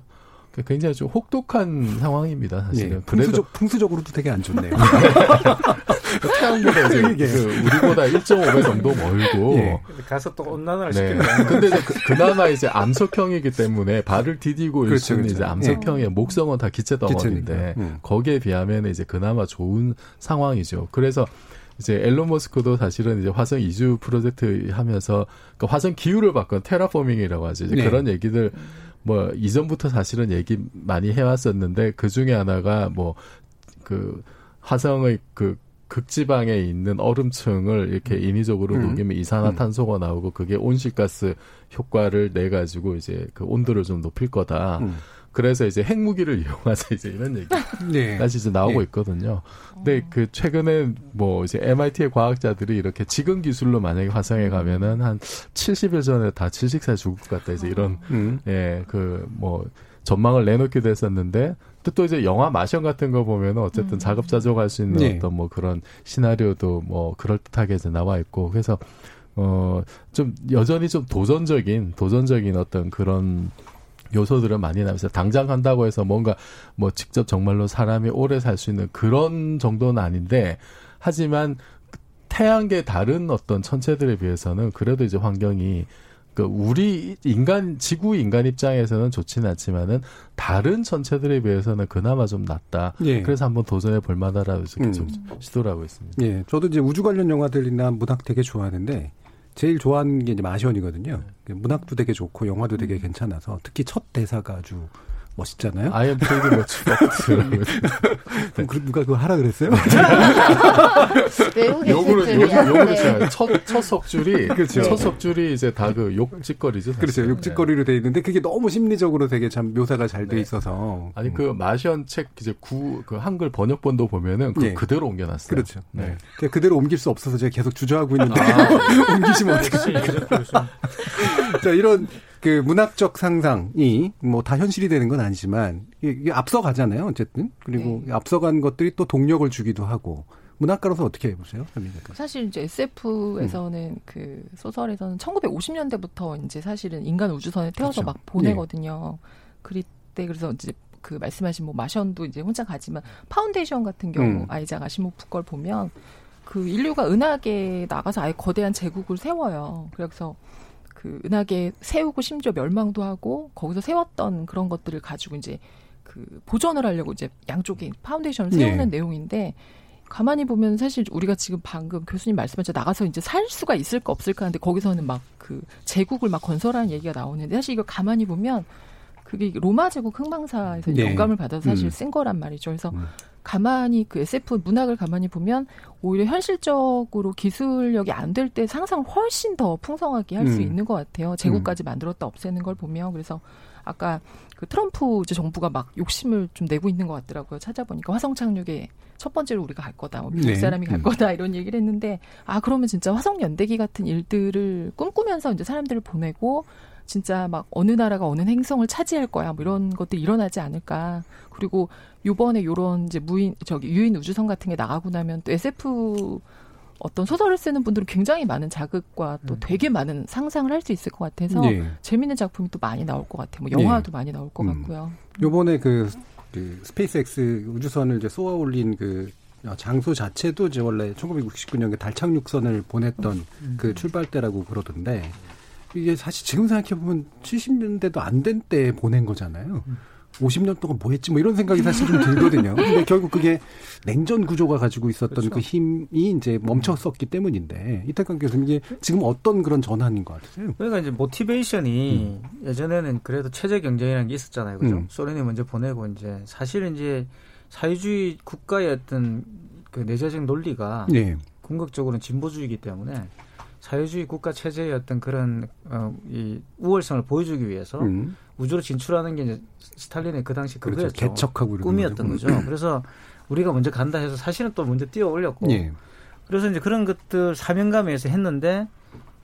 굉장히 좀 혹독한 상황입니다. 사실은. 네, 풍수적, 풍수적으로도 되게 안 좋네요. 태양보다 이제 그 우리보다 1.5배 정도 멀고. 예. 가서 또 온난화를 네. 시키는 근데 이제 그, 나마 이제 암석형이기 때문에 발을 디디고 그렇죠, 있는 그렇죠. 이제 암석형의 예. 목성은 다 기체 덩어리인데 음. 거기에 비하면 이제 그나마 좋은 상황이죠. 그래서 이제 앨런 머스크도 사실은 이제 화성 이주 프로젝트 하면서 그 화성 기후를 바꾼 테라포밍이라고 하죠. 이제 네. 그런 얘기들 뭐 이전부터 사실은 얘기 많이 해왔었는데 그 중에 하나가 뭐 그 화성의 그 극지방에 있는 얼음층을 이렇게 음. 인위적으로 음. 녹이면 이산화탄소가 음. 나오고 그게 온실가스 효과를 내 가지고 이제 그 온도를 좀 높일 거다. 음. 그래서 이제 핵무기를 이용하자 이제 이런 얘기 네. 다시 이제 나오고 네. 있거든요. 근데 그 최근에 뭐 이제 MIT의 과학자들이 이렇게 지금 기술로 만약에 화성에 가면은 한 70일 전에 다 질식사에 죽을 것 같다 이제 이런 음. 예그 뭐 전망을 내놓기도 했었는데 또, 또 이제 영화 마션 같은 거 보면은 어쨌든 음. 자급자족할 수 있는 네. 어떤 뭐 그런 시나리오도 뭐 그럴 듯하게 이제 나와 있고 그래서 어, 좀 여전히 좀 도전적인, 도전적인 어떤 그런 요소들은 많이 나면서 당장 한다고 해서 뭔가 뭐 직접 정말로 사람이 오래 살 수 있는 그런 정도는 아닌데 하지만 태양계 다른 어떤 천체들에 비해서는 그래도 이제 환경이 그 우리 인간 지구 인간 입장에서는 좋지는 않지만은 다른 천체들에 비해서는 그나마 좀 낫다. 예. 그래서 한번 도전해 볼 만하다고 계속 음. 시도를 하고 있습니다. 예, 저도 이제 우주 관련 영화들이나 문학 되게 좋아하는데 제일 좋아하는 게 이제 마션이거든요. 네. 문학도 되게 좋고 영화도 되게 음. 괜찮아서 특히 첫 대사가 아주 멋있잖아요. I am pretty much 네. 누가 그거 하라 그랬어요? 욕으로 욕으로 네. 첫, 첫 석줄이 그렇죠. 첫 석줄이 이제 다 그 욕짓거리죠. 그렇죠. 욕짓거리로 돼 있는데 그게 너무 심리적으로 되게 참 묘사가 잘돼 네. 있어서 아니 그 마션 책 이제 구 그 한글 번역본도 보면은 그 네. 그대로 옮겨놨어요. 그렇죠. 네. 네. 그대로 옮길 수 없어서 제가 계속 주저하고 있는데 아, 옮기시면 어떡해. 자 이런 그 문학적 상상이 뭐 다 현실이 되는 건 아니지만 이게 앞서가잖아요. 어쨌든 그리고 네. 앞서간 것들이 또 동력을 주기도 하고 문학가로서 어떻게 해보세요, 사실 이제 SF에서는 음. 그 소설에서는 1950년대부터 이제 사실은 인간 우주선에 태워서 그렇죠. 막 보내거든요. 네. 그때 그래서 이제 그 말씀하신 뭐 마션도 이제 혼자 가지만 파운데이션 같은 경우 음. 아이작 아시모프 걸 보면 그 인류가 은하계에 나가서 아예 거대한 제국을 세워요. 그래서 그 은하계 세우고 심지어 멸망도 하고 거기서 세웠던 그런 것들을 가지고 이제 그 보존을 하려고 이제 양쪽에 파운데이션을 세우는 네. 내용인데 가만히 보면 사실 우리가 지금 방금 교수님 말씀하신 나가서 이제 살 수가 있을까 없을까 하는데 거기서는 막 그 제국을 막 건설하는 얘기가 나오는데 사실 이거 가만히 보면 그게 로마 제국 흥망사에서 네. 영감을 받아서 사실 음. 쓴 거란 말이죠. 그래서 음. 가만히 그 SF 문학을 가만히 보면 오히려 현실적으로 기술력이 안 될 때 상상을 훨씬 더 풍성하게 할수 음. 있는 것 같아요. 제국까지 음. 만들었다 없애는 걸 보면 그래서 아까 그 트럼프 이제 정부가 막 욕심을 좀 내고 있는 것 같더라고요. 찾아보니까 화성 착륙에 첫 번째로 우리가 갈 거다, 뭐 미국 네. 사람이 갈 음. 거다 이런 얘기를 했는데 아 그러면 진짜 화성 연대기 같은 일들을 꿈꾸면서 이제 사람들을 보내고 진짜 막 어느 나라가 어느 행성을 차지할 거야 뭐 이런 것들이 일어나지 않을까. 그리고 요번에 요런 이제 무인 저기 유인 우주선 같은 게 나가고 나면 또 SF 어떤 소설을 쓰는 분들은 굉장히 많은 자극과 또 음. 되게 많은 상상을 할 수 있을 것 같아서 네. 재밌는 작품이 또 많이 나올 것 같아요. 뭐 영화도 네. 많이 나올 것 음. 같고요. 요번에 그, 그 스페이스X 우주선을 이제 쏘아 올린 그 장소 자체도 이제 원래 1969년에 달 착륙선을 보냈던 음. 그 출발대라고 그러던데 이게 사실 지금 생각해 보면 70년대도 안 된 때 보낸 거잖아요. 50년 동안 뭐 했지 뭐 이런 생각이 사실 좀 들거든요. 근데 결국 그게 냉전 구조가 가지고 있었던 그렇죠. 그 힘이 이제 멈췄었기 때문인데 이태강 교수님 이게 지금 어떤 그런 전환인 것 같으세요? 그러니까 이제 모티베이션이 음. 예전에는 그래도 체제 경쟁이라는 게 있었잖아요. 그죠? 음. 소련이 먼저 보내고 이제 사실은 이제 사회주의 국가의 어떤 그 내재적 논리가 네. 궁극적으로는 진보주의이기 때문에 사회주의 국가 체제의 어떤 그런 어, 이 우월성을 보여주기 위해서 음. 우주로 진출하는 게 이제 스탈린의 그 당시 그거였죠. 그렇죠. 개척하고 꿈이었던 거죠. 음. 그래서 우리가 먼저 간다 해서 사실은 또 먼저 뛰어 올렸고 예. 그래서 이제 그런 것들 사명감에서 했는데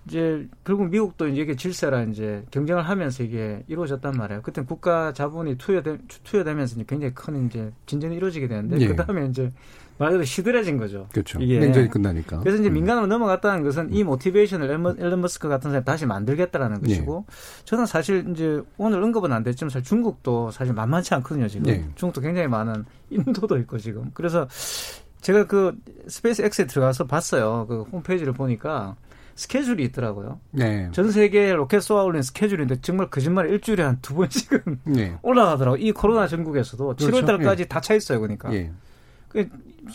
이제 결국 미국도 이제 이게 질서라 이제 경쟁을 하면서 이게 이루어졌단 말이에요. 그때 국가 자본이 투여되, 투여되면서 이제 굉장히 큰 이제 진전이 이루어지게 되는데 예. 그 다음에 이제 말 그대로 시들해진 거죠. 그렇죠. 이게. 냉전이 끝나니까. 그래서 이제 음. 민간으로 넘어갔다는 것은 이 motivation을 엘론 머스크 같은 사람이 다시 만들겠다라는 네. 것이고 저는 사실 이제 오늘 언급은 안 됐지만 사실 중국도 사실 만만치 않거든요 지금. 네. 중국도 굉장히 많은 인도도 있고 지금. 그래서 제가 그 스페이스 X에 들어가서 봤어요. 그 홈페이지를 보니까 스케줄이 있더라고요. 네. 전 세계 로켓 쏘아 올린 스케줄인데 정말 거짓말 일주일에 한 두 번씩은 네. 올라가더라고요. 이 코로나 정국에서도 그렇죠. 7월 달까지 네. 다차 있어요. 그러니까. 예. 그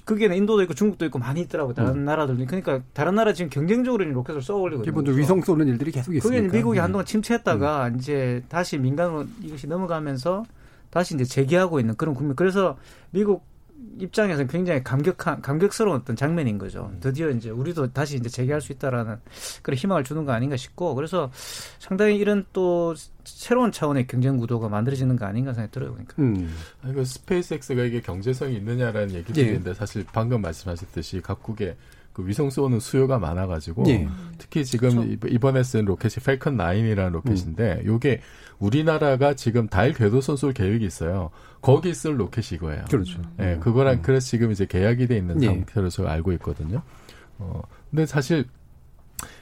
그게 인도도 있고 중국도 있고 많이 있더라고요. 다른 음. 나라들도. 그러니까 다른 나라 지금 경쟁적으로 로켓을 쏘아 올리거든요. 기본적으로 위성 쏘는 일들이 계속 있으니까. 그게 미국이 네. 한동안 침체했다가 음. 이제 다시 민간으로 이것이 넘어가면서 다시 이제 재개하고 있는 그런 국면. 그래서 미국 입장에서는 굉장히 감격한 감격스러운 어떤 장면인 거죠. 음. 드디어 이제 우리도 다시 이제 재개할 수 있다라는 그런 희망을 주는 거 아닌가 싶고 그래서 상당히 이런 또 새로운 차원의 경쟁 구도가 만들어지는 거 아닌가 생각이 들어요. 그러니까. 음. 그 스페이스X가 이게 경제성이 있느냐라는 얘기도 예. 있는데 사실 방금 말씀하셨듯이 각국의 그 위성 쏘는 수요가 많아가지고 예. 특히 지금 그렇죠. 이번에 쏜 로켓이 팰컨 9이라는 로켓인데 음. 요게 우리나라가 지금 달 궤도선 쏠 계획이 있어요. 거기 쓸 로켓이 이거예요. 그렇죠. 예, 네, 그거랑 음. 그래서 지금 이제 계약이 돼 있는 예. 상태로 제가 알고 있거든요. 어, 근데 사실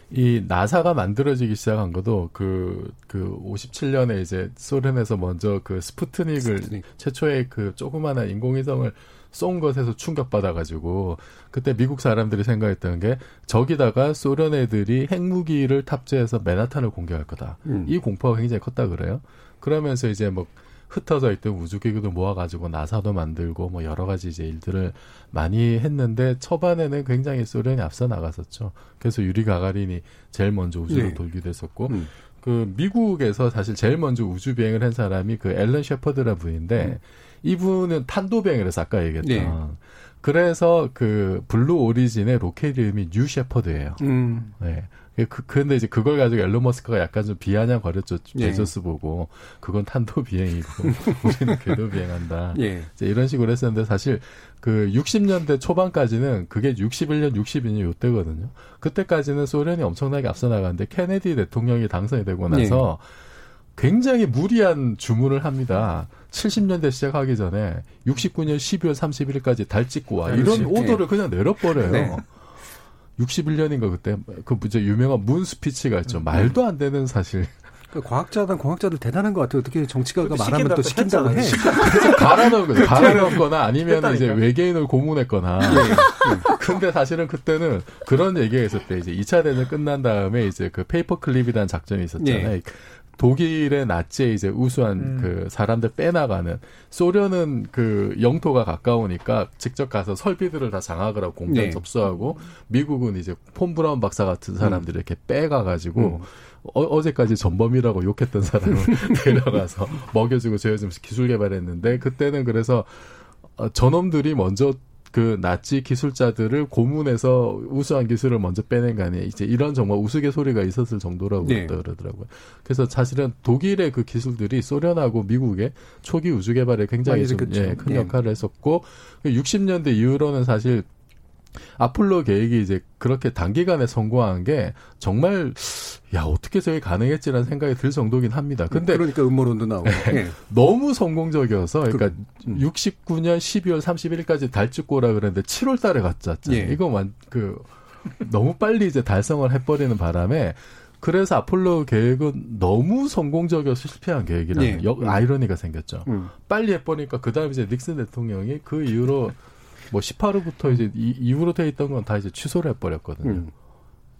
이 나사가 만들어지기 시작한 것도 그, 그 57년에 이제 소련에서 먼저 그 스푸트닉을 스푸트닉. 최초의 그 조그마한 인공위성을 쏜 것에서 충격받아가지고 그때 미국 사람들이 생각했던 게 저기다가 소련 애들이 핵무기를 탑재해서 맨하탄을 공격할 거다. 음. 이 공포가 굉장히 컸다 그래요. 그러면서 이제 뭐 흩어져 있던 우주기구도 모아가지고 나사도 만들고 뭐 여러 가지 이제 일들을 많이 했는데 초반에는 굉장히 소련이 앞서 나갔었죠. 그래서 유리 가가린이 제일 먼저 우주를 네. 돌기도 했었고 음. 그 미국에서 사실 제일 먼저 우주 비행을 한 사람이 그 앨런 셰퍼드라 분인데 음. 이분은 탄도 비행을 해서 아까 얘기했던 네. 그래서 그 블루 오리진의 로켓 이름이 뉴 셰퍼드예요. 음. 네. 그, 근데 이제 그걸 가지고 엘론 머스크가 약간 좀 비아냥 거렸죠. 예. 베조스 보고. 그건 탄도 비행이고, 우리는 궤도 비행한다. 예. 이제 이런 식으로 했었는데 사실 그 60년대 초반까지는 그게 61년, 62년 요때거든요. 그때까지는 소련이 엄청나게 앞서 나가는데 케네디 대통령이 당선이 되고 나서 예. 굉장히 무리한 주문을 합니다. 70년대 시작하기 전에 69년 12월 31일까지 달 찍고 와. 이런 오더를 그냥 내려버려요. 네. 61년인가 그때 그 이제 유명한 moon speech가 있죠. 음. 말도 안 되는 사실. 그 과학자단 과학자들 대단한 것 같아요. 어떻게 정치가가 말하면 또 시킨다고 해. 갈아넣은 거죠. 갈아넣거나 아니면 이제 외계인을 고문했거나. 예. 예. 근데 사실은 그때는 그런 얘기가 있었대. 이제 2차 대전 끝난 다음에 이제 그 페이퍼 클립이라는 작전이 있었잖아요. 예. 독일의 나치에 이제 우수한 음. 그 사람들 빼나가는 소련은 그 영토가 가까우니까 직접 가서 설비들을 다 장악을 하고 공장 네. 접수하고 미국은 이제 폰 브라운 박사 같은 사람들을 음. 이렇게 빼가 가지고 음. 어, 제까지 전범이라고 욕했던 사람을 데려가서 먹여주고 재워주면서 기술 개발했는데 그때는 그래서 어, 저놈들이 먼저 그 나치 기술자들을 고문해서 우수한 기술을 먼저 빼낸 거 아니에요. 이제 이런 정말 우스갯소리가 있었을 정도라고 네. 그러더라고요. 그래서 사실은 독일의 그 기술들이 소련하고 미국의 초기 우주 개발에 굉장히 좀, 예, 큰 네. 역할을 했었고 60년대 이후로는 사실 아폴로 계획이 이제 그렇게 단기간에 성공한 게 정말 야 어떻게 저게 가능했지라는 생각이 들 정도긴 합니다. 근데 그러니까 음모론도 나오고 네. 너무 성공적이어서 그러니까 그, 음. 69년 12월 31일까지 달 찍고라 그랬는데 7월달에 갔잖아요. 예. 이거 완그 너무 빨리 이제 달성을 해버리는 바람에 그래서 아폴로 계획은 너무 성공적이어서 실패한 계획이라는 예. 역, 아이러니가 생겼죠. 음. 빨리 해버리니까 그 다음에 이제 닉슨 대통령이 그 이후로 뭐 18호부터 이제 이, 이후로 돼 있던 건 다 이제 취소를 해버렸거든요. 음.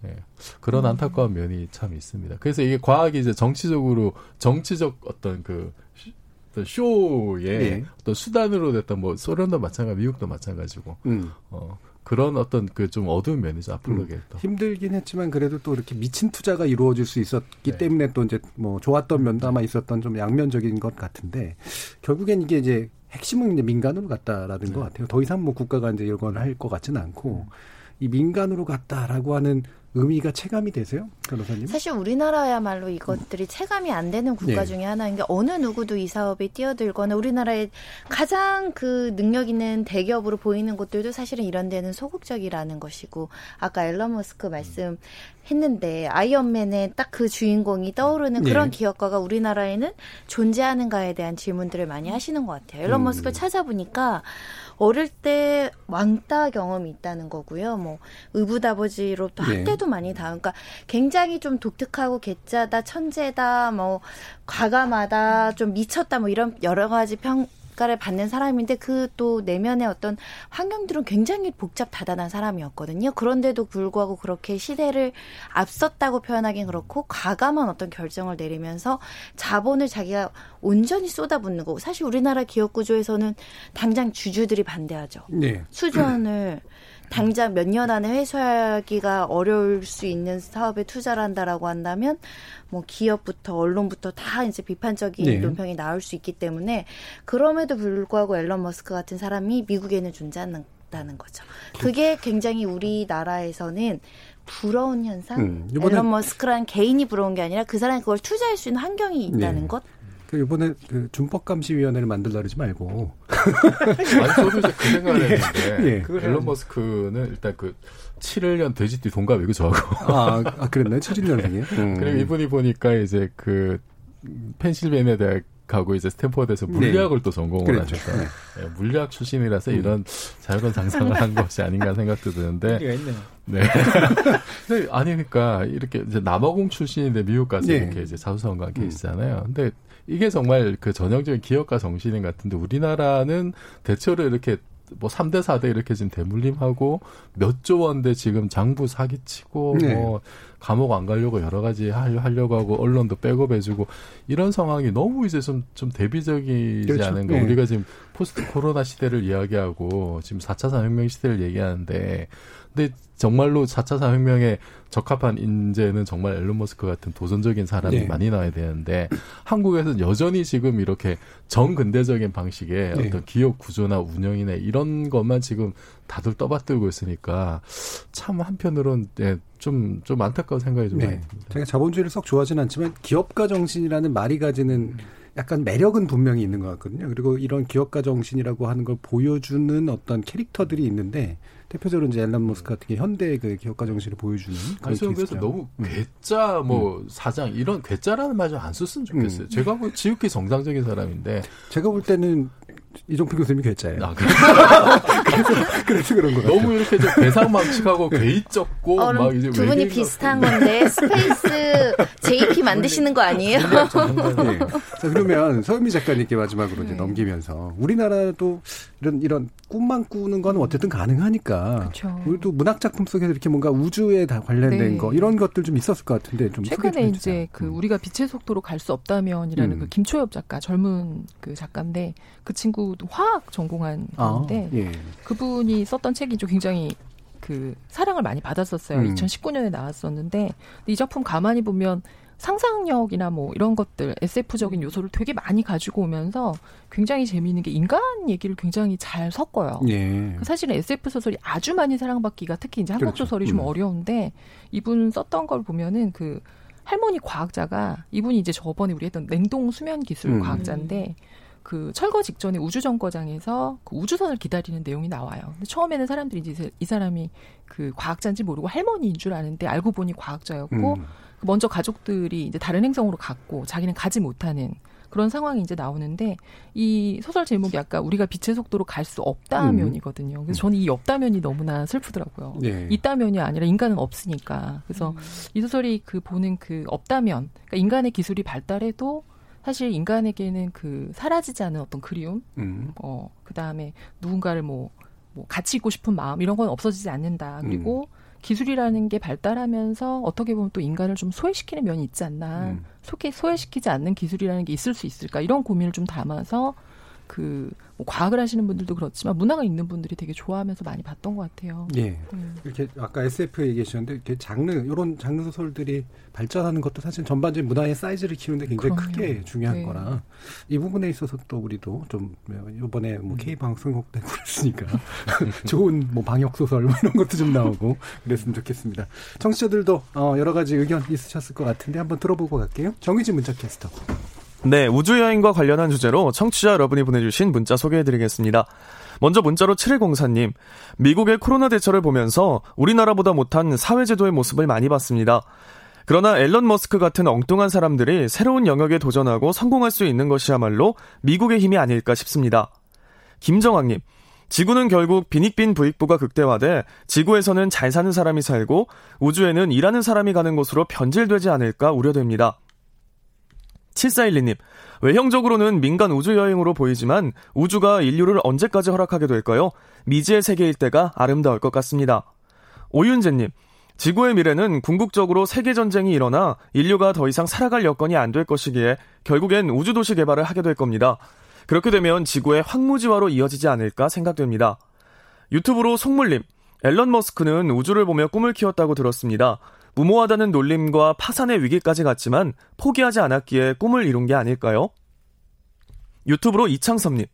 예. 그런 음. 안타까운 면이 참 있습니다. 그래서 이게 과학이 이제 정치적으로 정치적 어떤 그 어떤 쇼의 예. 어떤 수단으로 됐던 뭐 소련도 마찬가지, 미국도 마찬가지고 음. 어 그런 어떤 그 좀 어두운 면이죠 아폴로게 음. 힘들긴 했지만 그래도 또 이렇게 미친 투자가 이루어질 수 있었기 네. 때문에 또 이제 뭐 좋았던 면도 아마 있었던 좀 양면적인 것 같은데 결국엔 이게 이제 핵심은 이제 민간으로 갔다라는 네. 것 같아요. 더 이상 뭐 국가가 이제 이걸 할것 같지는 않고 음. 이 민간으로 갔다라고 하는 의미가 체감이 되세요, 변호사님? 사실 우리나라야말로 이것들이 체감이 안 되는 국가 네. 중에 하나인 게 어느 누구도 이 사업에 뛰어들거나 우리나라의 가장 그 능력 있는 대기업으로 보이는 곳들도 사실은 이런 데는 소극적이라는 것이고 아까 앨런 머스크 말씀 했는데 아이언맨의 딱 그 주인공이 떠오르는 네. 그런 기업가가 우리나라에는 존재하는가에 대한 질문들을 많이 하시는 것 같아요. 앨런 음. 머스크를 찾아보니까 어릴 때 왕따 경험이 있다는 거고요. 뭐 의붓아버지로부터 네. 학대도 많이 당한. 그러니까 굉장히 좀 독특하고 개짜다, 천재다, 뭐 과감하다, 좀 미쳤다, 뭐 이런 여러 가지 평 평가를 받는 사람인데 그 또 내면의 어떤 환경들은 굉장히 복잡 다단한 사람이었거든요. 그런데도 불구하고 그렇게 시대를 앞섰다고 표현하긴 그렇고 과감한 어떤 결정을 내리면서 자본을 자기가 온전히 쏟아붓는 거고 사실 우리나라 기업 구조에서는 당장 주주들이 반대하죠. 네. 수준을 당장 몇 년 안에 회수하기가 어려울 수 있는 사업에 투자를 한다라고 한다면 뭐 기업부터 언론부터 다 이제 비판적인 네. 논평이 나올 수 있기 때문에 그럼에도 불구하고 앨런 머스크 같은 사람이 미국에는 존재한다는 거죠. 그게 굉장히 우리나라에서는 부러운 현상. 음, 앨런 머스크라는 개인이 부러운 게 아니라 그 사람이 그걸 투자할 수 있는 환경이 있다는 네. 것. 그 이번에 그 준법감시위원회를 만들라 그러지 말고. 아니 저도 이제 그 생각을 했는데 예. 그 앨런 머스크는 일단 그 7년 돼지띠 동갑이고 저하고. 아, 아 그랬나요? 7 1년생이에요? 음. 그리고 이분이 보니까 이제 그 펜실베니아 대학 가고 이제 스탠퍼드에서 네. 물리학을 네. 또 전공을. 하셨다. 네. 네, 물리학 출신이라서 음. 이런 자유로운 상상을 한 것이 아닌가 생각도 드는데. 네. 아니 그러니까 이렇게 이제 남아공 출신인데 미국 가서 네. 이렇게 이제 자수성가 계시잖아요. 음. 근데 이게 정말 그 전형적인 기업가 정신인 같은데 우리나라는 대체로 이렇게 뭐 3대 4대 이렇게 지금 대물림하고 몇 조 원대 지금 장부 사기치고 네. 뭐 감옥 안 가려고 여러 가지 하려고 하고 언론도 백업해 주고 이런 상황이 너무 이제 좀, 좀 대비적이지 그렇죠. 않은가. 네. 우리가 지금 포스트 코로나 시대를 이야기하고 지금 4차 산업혁명 시대를 얘기하는데 근데 정말로 4차 산업혁명에 적합한 인재는 정말 앨런 머스크 같은 도전적인 사람이 네. 많이 나와야 되는데 한국에서는 여전히 지금 이렇게 정근대적인 방식의 네. 어떤 기업 구조나 운영이나 이런 것만 지금 다들 떠받들고 있으니까 참 한편으로는 네, 좀, 좀 안타까운 생각이 좀 네. 많이 듭니다. 제가 자본주의를 썩 좋아하지는 않지만 기업가 정신이라는 말이 가지는 약간 매력은 분명히 있는 것 같거든요. 그리고 이런 기업가 정신이라고 하는 걸 보여주는 어떤 캐릭터들이 있는데 대표적으로 이제 앨런 머스크 같은 게 현대 그 기업가 정신을 보여주는 그런 그래서 너무 음. 괴짜 뭐 음. 사장 이런 괴짜라는 말좀안 썼으면 좋겠어요. 음. 제가 뭐 지극히 정상적인 사람인데 제가 볼 때는 이종필 교수님이 괴짜예요. 아, 그래. 그래서, 그래서 그런 거예요. 너무 이렇게 좀 해괴망측하고 괴이쩍고 어, 막 이제 두 분이 비슷한 건데 스페이스 JP 만드시는 거 아니에요? 네. 자, 그러면 서유미 작가님께 마지막으로 이제 네. 넘기면서 우리나라도 이런 이런 꿈만 꾸는 건 어쨌든 가능하니까 그렇죠. 우리도 문학 작품 속에서 이렇게 뭔가 우주에 다 관련된 네. 거 이런 것들 좀 있었을 것 같은데 좀 최근에 이제 그 음. 우리가 빛의 속도로 갈 수 없다면이라는 음. 그 김초엽 작가 젊은 그 작가인데 그 친구 도 화학 전공한 건데 아, 예. 그분이 썼던 책이 좀 굉장히 그 사랑을 많이 받았었어요. 음. 2019년에 나왔었는데 이 작품 가만히 보면 상상력이나 뭐 이런 것들 SF적인 요소를 되게 많이 가지고 오면서 굉장히 재미있는 게 인간 얘기를 굉장히 잘 섞어요. 예. 그 사실은 SF 소설이 아주 많이 사랑받기가 특히 이제 한국 그렇죠. 소설이 좀 음. 어려운데 이분 썼던 걸 보면은 그 할머니 과학자가 이분이 이제 저번에 우리 했던 냉동 수면 기술 음. 과학자인데 그 철거 직전에 우주 정거장에서 그 우주선을 기다리는 내용이 나와요. 근데 처음에는 사람들이 이제 이 사람이 그 과학자인지 모르고 할머니인 줄 아는데 알고 보니 과학자였고 음. 먼저 가족들이 이제 다른 행성으로 갔고 자기는 가지 못하는 그런 상황이 이제 나오는데 이 소설 제목이 아까 우리가 빛의 속도로 갈 수 없다면이거든요. 그래서 저는 이 없다면이 너무나 슬프더라고요. 네. 있다면이 아니라 인간은 없으니까. 그래서 음. 이 소설이 그 보는 그 없다면, 그러니까 인간의 기술이 발달해도 사실 인간에게는 그 사라지지 않은 어떤 그리움, 음. 어, 그 다음에 누군가를 뭐, 뭐 같이 있고 싶은 마음 이런 건 없어지지 않는다. 그리고 음. 기술이라는 게 발달하면서 어떻게 보면 또 인간을 좀 소외시키는 면이 있지 않나. 음. 소외시키지 않는 기술이라는 게 있을 수 있을까. 이런 고민을 좀 담아서 그 뭐 과학을 하시는 분들도 그렇지만 문화가 있는 분들이 되게 좋아하면서 많이 봤던 것 같아요. 예. 음. 이렇게 아까 SF 얘기하셨는데 이렇게 장르 이런 장르 소설들이 발전하는 것도 사실 전반적인 문화의 사이즈를 키우는데 굉장히 그럼요. 크게 중요한 네. 거라 이 부분에 있어서 또 우리도 좀 이번에 뭐 음. K 방송국 되고 그랬으니까 좋은 뭐 방역 소설 뭐 이런 것도 좀 나오고 그랬으면 좋겠습니다. 청취자들도 어 여러 가지 의견 있으셨을 것 같은데 한번 들어보고 갈게요. 정의진 문자 캐스터. 네, 우주여행과 관련한 주제로 청취자 여러분이 보내주신 문자 소개해드리겠습니다. 먼저 문자로 7104님, 미국의 코로나 대처를 보면서 우리나라보다 못한 사회제도의 모습을 많이 봤습니다. 그러나 앨런 머스크 같은 엉뚱한 사람들이 새로운 영역에 도전하고 성공할 수 있는 것이야말로 미국의 힘이 아닐까 싶습니다. 김정학님, 지구는 결국 빈익빈 부익부가 극대화돼 지구에서는 잘 사는 사람이 살고 우주에는 일하는 사람이 가는 곳으로 변질되지 않을까 우려됩니다. 7412님, 외형적으로는 민간 우주 여행으로 보이지만 우주가 인류를 언제까지 허락하게 될까요? 미지의 세계일 때가 아름다울 것 같습니다. 오윤재님, 지구의 미래는 궁극적으로 세계 전쟁이 일어나 인류가 더 이상 살아갈 여건이 안 될 것이기에 결국엔 우주 도시 개발을 하게 될 겁니다. 그렇게 되면 지구의 황무지화로 이어지지 않을까 생각됩니다. 유튜브로 송물님, 앨런 머스크는 우주를 보며 꿈을 키웠다고 들었습니다. 무모하다는 놀림과 파산의 위기까지 갔지만 포기하지 않았기에 꿈을 이룬 게 아닐까요? 유튜브로 이창섭님.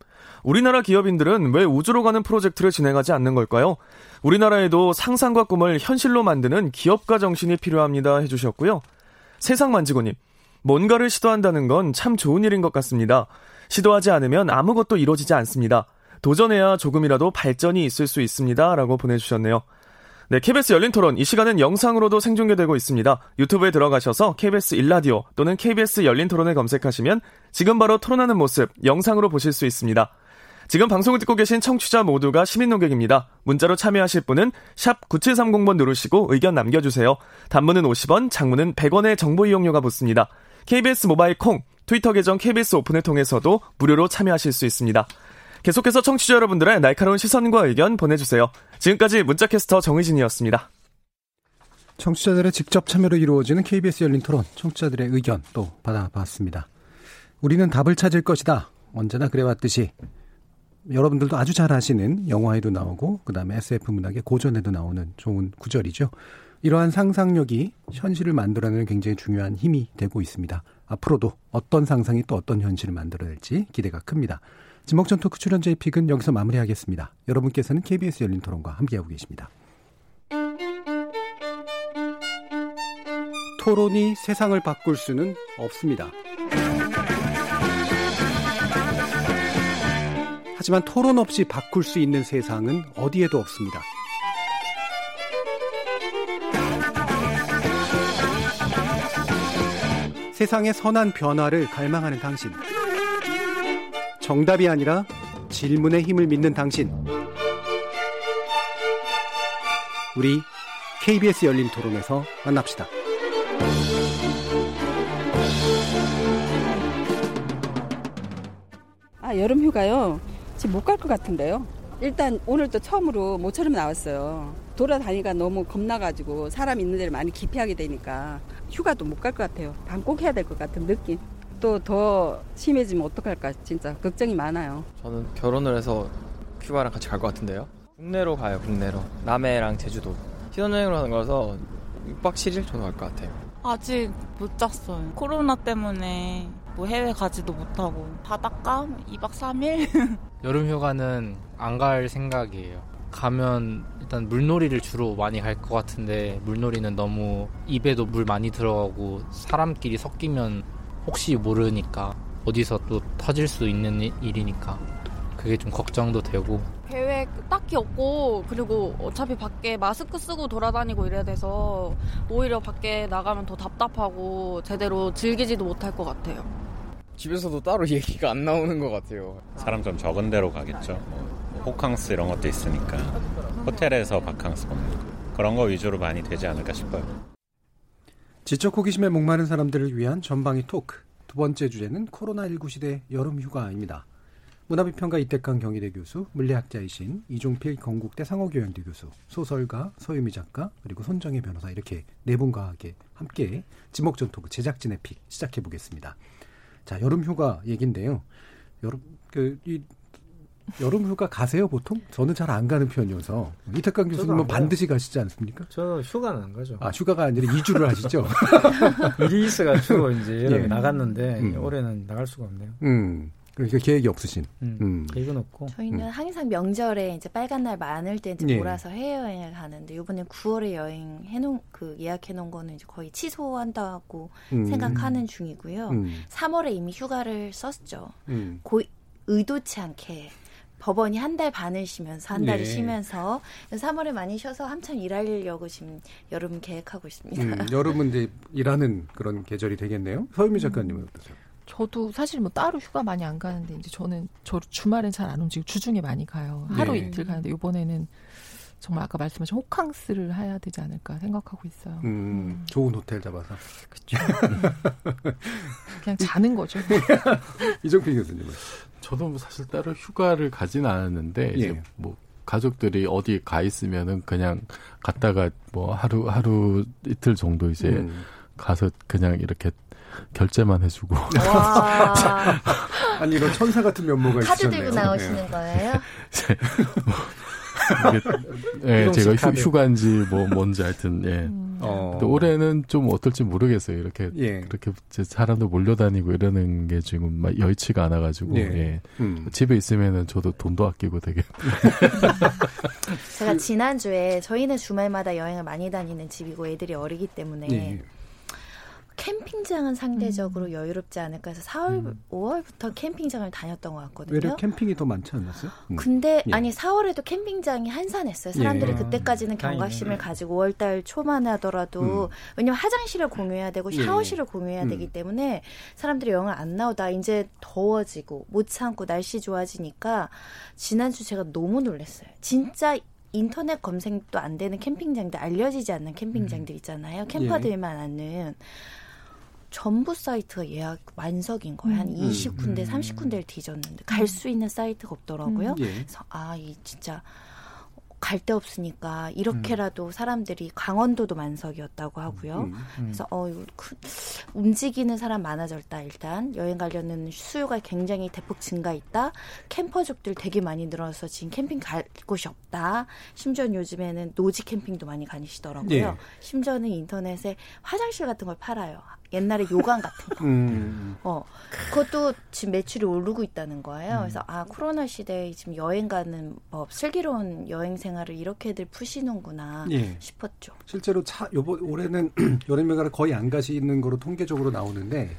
우리나라 기업인들은 왜 우주로 가는 프로젝트를 진행하지 않는 걸까요? 우리나라에도 상상과 꿈을 현실로 만드는 기업가 정신이 필요합니다. 해주셨고요. 세상 만지고님. 뭔가를 시도한다는 건 참 좋은 일인 것 같습니다. 시도하지 않으면 아무것도 이루어지지 않습니다. 도전해야 조금이라도 발전이 있을 수 있습니다. 라고 보내주셨네요. 네, KBS 열린 토론 이 시간은 영상으로도 생중계되고 있습니다. 유튜브에 들어가셔서 KBS 일라디오 또는 KBS 열린 토론을 검색하시면 지금 바로 토론하는 모습 영상으로 보실 수 있습니다. 지금 방송을 듣고 계신 청취자 모두가 시민 농객입니다. 문자로 참여하실 분은 샵 9730번 누르시고 의견 남겨주세요. 단문은 50원, 장문은 100원의 정보 이용료가 붙습니다. KBS 모바일 콩, 트위터 계정 KBS 오픈을 통해서도 무료로 참여하실 수 있습니다. 계속해서 청취자 여러분들의 날카로운 시선과 의견 보내주세요. 지금까지 문자캐스터 정의진이었습니다. 청취자들의 직접 참여로 이루어지는 KBS 열린 토론, 청취자들의 의견 또 받아봤습니다. 우리는 답을 찾을 것이다. 언제나 그래왔듯이 여러분들도 아주 잘 아시는 영화에도 나오고 그다음에 SF 문학의 고전에도 나오는 좋은 구절이죠. 이러한 상상력이 현실을 만들어내는 굉장히 중요한 힘이 되고 있습니다. 앞으로도 어떤 상상이 또 어떤 현실을 만들어낼지 기대가 큽니다. 지목전 토크 출연자의 픽은 여기서 마무리하겠습니다. 여러분께서는 KBS 열린 토론과 함께하고 계십니다. 토론이 세상을 바꿀 수는 없습니다. 하지만 토론 없이 바꿀 수 있는 세상은 어디에도 없습니다. 세상의 선한 변화를 갈망하는 당신. 정답이 아니라 질문의 힘을 믿는 당신. 우리 KBS 열린 토론에서 만납시다. 아, 여름 휴가요? 지금 못 갈 것 같은데요. 일단 오늘도 처음으로 모처럼 나왔어요. 돌아다니가 너무 겁나가지고 사람 있는 데를 많이 기피하게 되니까 휴가도 못 갈 것 같아요. 방콕 해야 될 것 같은 느낌. 또 더 심해지면 어떡할까 진짜 걱정이 많아요. 저는 결혼을 해서 휴가랑 같이 갈 것 같은데요. 국내로 가요, 국내로. 남해랑 제주도. 신혼여행으로 하는 거라서 6박 7일 정도 갈 것 같아요. 아직 못 잤어요. 코로나 때문에 뭐 해외 가지도 못하고 바닷가 2박 3일? 여름 휴가는 안 갈 생각이에요. 가면 일단 물놀이를 주로 많이 갈 것 같은데 물놀이는 너무 입에도 물 많이 들어가고 사람끼리 섞이면 혹시 모르니까 어디서 또 터질 수 있는 일이니까 그게 좀 걱정도 되고 계획 딱히 없고 그리고 어차피 밖에 마스크 쓰고 돌아다니고 이래야 돼서 오히려 밖에 나가면 더 답답하고 제대로 즐기지도 못할 것 같아요. 집에서도 따로 얘기가 안 나오는 것 같아요. 사람 좀 적은 데로 가겠죠. 뭐 호캉스 이런 것도 있으니까 호텔에서 바캉스 보는 그런 거 위주로 많이 되지 않을까 싶어요. 지적 호기심에 목마른 사람들을 위한 전방위 토크. 두 번째 주제는 코로나19 시대 여름 휴가입니다. 문화비평가 이택광 경희대 교수, 물리학자이신 이종필 건국대 상허교양대 교수, 소설가 서유미 작가, 그리고 손정혜 변호사 이렇게 네 분과 함께 지목전 토크 제작진의 pick 시작해 보겠습니다. 자, 여름 휴가 얘긴데요. 여름 그 이 여름 휴가 가세요 보통? 저는 잘 안 가는 편이어서 이택광 교수님은 반드시 가시지 않습니까? 저는 휴가는 안 가죠. 아 휴가가 아니라 2주를 하시죠? 일이 있어가지고 이제 여름에 예. 나갔는데 음. 올해는 나갈 수가 없네요. 음. 그러니까 계획이 없으신. 음, 음. 계획은 없고. 저희는 음. 항상 명절에 이제 빨간 날 많을 때 이제 예. 몰아서 해외여행을 가는데 이번에 9월에 여행 해놓은 그 예약해놓은 거는 이제 거의 취소한다고 음. 생각하는 중이고요. 3월에 음. 이미 휴가를 썼죠. 음. 고 의도치 않게. 법원이 한 달 반을 쉬면서 한 달을 네. 쉬면서 3월에 많이 쉬어서 한참 일하려고 지금 여름 계획하고 있습니다. 음, 여름은 이제 일하는 그런 계절이 되겠네요. 서유미 작가님은 어떠세요? 저도 사실 뭐 따로 휴가 많이 안 가는데 이제 저는 저 주말엔 잘 안 움직이고 주중에 많이 가요. 하루 네. 이틀 가는데 이번에는 정말 아까 말씀하신 호캉스를 해야 되지 않을까 생각하고 있어요. 음, 음. 좋은 호텔 잡아서. 그렇죠. 그냥 자는 거죠. 이정필 교수님은. 저도 뭐 사실 따로 휴가를 가진 않았는데 예. 이제 뭐 가족들이 어디 가 있으면은 그냥 갔다가 뭐 하루 하루 이틀 정도 이제 음. 가서 그냥 이렇게 결제만 해주고. 아니 이런 천사 같은 면모가 있으네요. 카드 들고 나오시는 거예요? 예, 제가 휴, 휴가인지 뭐 뭔지 하여튼 예. 음. 어. 올해는 좀 어떨지 모르겠어요. 이렇게 예. 그렇게 사람들 몰려다니고 이러는 게 지금 막 여의치가 않아가지고 예. 예. 음. 집에 있으면은 저도 돈도 아끼고 되게. 제가 지난 주에 저희는 주말마다 여행을 많이 다니는 집이고 애들이 어리기 때문에. 예. 캠핑장은 상대적으로 음. 여유롭지 않을까 해서 4월, 음. 5월부터 캠핑장을 다녔던 것 같거든요. 왜 캠핑이 더 많지 않았어요? 음. 근데 예. 아니 4월에도 캠핑장이 한산했어요. 사람들이 예. 그때까지는 경각심을 가지고 5월달 초만 하더라도 음. 왜냐면 화장실을 공유해야 되고 예. 샤워실을 예. 공유해야 음. 되기 때문에 사람들이 영화 안 나오다 이제 더워지고 못 참고 날씨 좋아지니까 지난주 제가 너무 놀랐어요. 진짜 인터넷 검색도 안 되는 캠핑장들 알려지지 않는 캠핑장들 음. 있잖아요. 캠퍼들만 예. 아는 전부 사이트가 예약 만석인 거예요. 한 20군데, 음. 30군데를 뒤졌는데 갈 수 있는 사이트가 없더라고요. 음. 예. 그래서 아, 이 진짜 갈 데 없으니까 이렇게라도 음. 사람들이 강원도도 만석이었다고 하고요. 음, 음, 음. 그래서 어 그, 움직이는 사람 많아졌다. 일단 여행 가려는 수요가 굉장히 대폭 증가했다. 캠퍼족들 되게 많이 늘어서 지금 캠핑 갈 곳이 없다. 심지어 요즘에는 노지 캠핑도 많이 가시더라고요. 예. 심지어는 인터넷에 화장실 같은 걸 팔아요. 옛날에 요강 같은 거. 음. 어, 그것도 지금 매출이 오르고 있다는 거예요. 음. 그래서 아 코로나 시대에 지금 여행 가는 법, 슬기로운 여행 생활을 이렇게들 푸시는구나 예. 싶었죠. 실제로 차 요번 올해는 여름에 가를 거의 안 가시는 거로 통계적으로 나오는데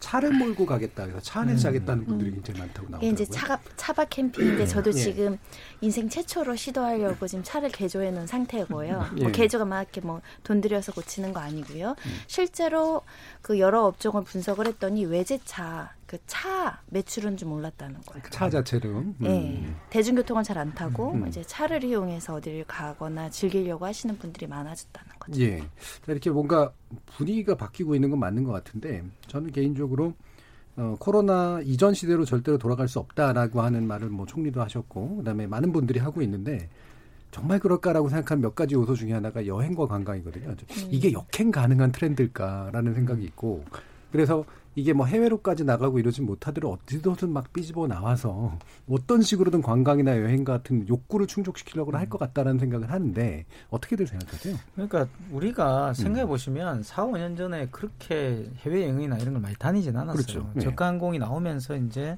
차를 몰고 가겠다 그래서 차 안에서 음. 자겠다는 분들이 굉장히 많다고 나오더라고요. 이제 차가 차박 캠핑인데 저도 예. 지금 인생 최초로 시도하려고 지금 차를 개조해 놓은 상태고요. 뭐 예. 뭐 개조가 막 이렇게 뭐 돈 들여서 고치는 거 아니고요. 음. 실제로 그 여러 업종을 분석을 했더니 외제차 그 차 매출은 좀 올랐다는 거예요. 차 자체로. 음. 네. 대중교통을 잘안 타고 음. 이제 차를 이용해서 어디를 가거나 즐기려고 하시는 분들이 많아졌다는 거죠. 예. 이렇게 뭔가 분위기가 바뀌고 있는 건 맞는 것 같은데 저는 개인적으로 어, 코로나 이전 시대로 절대로 돌아갈 수 없다라고 하는 말을 뭐 총리도 하셨고 그다음에 많은 분들이 하고 있는데 정말 그럴까라고 생각한 몇 가지 요소 중에 하나가 여행과 관광이거든요. 음. 이게 역행 가능한 트렌드일까라는 생각이 있고 그래서 이게 뭐 해외로까지 나가고 이러진 못하더라도 어디서든 막 삐집어 나와서 어떤 식으로든 관광이나 여행 같은 욕구를 충족시키려고 할 것 같다라는 생각을 하는데 어떻게들 생각하세요? 그러니까 우리가 생각해 보시면 음. 4, 5년 전에 그렇게 해외 여행이나 이런 걸 많이 다니진 않았어요. 그렇죠. 네. 저가 항공이 나오면서 이제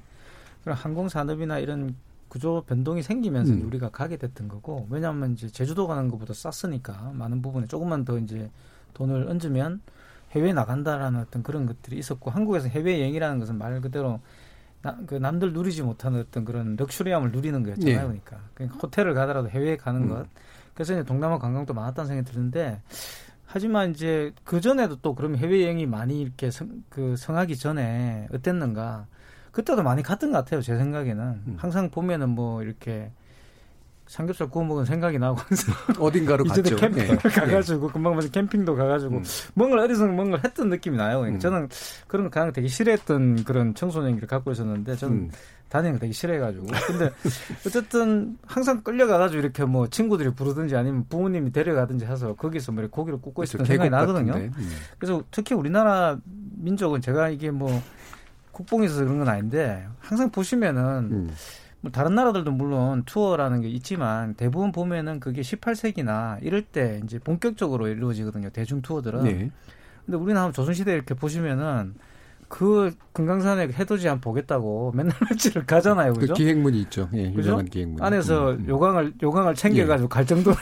그런 항공 산업이나 이런 구조 변동이 생기면서 음. 우리가 가게 됐던 거고 왜냐하면 이제 제주도 가는 것보다 쌌으니까 많은 부분에 조금만 더 이제 돈을 얹으면 해외에 나간다라는 어떤 그런 것들이 있었고 한국에서 해외 여행이라는 것은 말 그대로 나, 그 남들 누리지 못하는 어떤 그런 럭셔리함을 누리는 거였잖아요. 네. 그러니까. 그러니까 호텔을 가더라도 해외에 가는 음. 것. 그래서 이제 동남아 관광도 많았다는 생각이 드는데 하지만 이제 그 전에도 또 그러면 해외 여행이 많이 이렇게 성, 그 성하기 전에 어땠는가? 그때도 많이 갔던 것 같아요. 제 생각에는 음. 항상 보면은 뭐 이렇게 삼겹살 구워 먹은 생각이 나고 어딘가로 갔죠. 캠핑 네. 가가지고 네. 금방 무슨 캠핑도 가가지고 음. 뭔가 어디서 뭔가 했던 느낌이 나요. 그러니까 음. 저는 그런 거 가는 되게 싫어했던 그런 청소년기를 갖고 있었는데 저는 음. 다니는 거 되게 싫어해가지고 근데 어쨌든 항상 끌려가가지고 이렇게 뭐 친구들이 부르든지 아니면 부모님이 데려가든지 해서 거기서 뭐 고기를 굽고 있었던 생각이 나거든요. 음. 그래서 특히 우리나라 민족은 제가 이게 뭐 국뽕에서 그런 건 아닌데 항상 보시면은. 음. 뭐 다른 나라들도 물론 투어라는 게 있지만 대부분 보면은 그게 18세기나 이럴 때 이제 본격적으로 이루어지거든요. 대중 투어들은. 네. 근데 우리나라 조선시대 이렇게 보시면은 그 금강산에 해돋이 한 보겠다고 맨날 며칠을 가잖아요, 그죠? 그 기행문이 있죠. 예, 유명한 기행문. 안에서 음, 음. 요강을 요강을 챙겨가지고 예. 갈 정도로.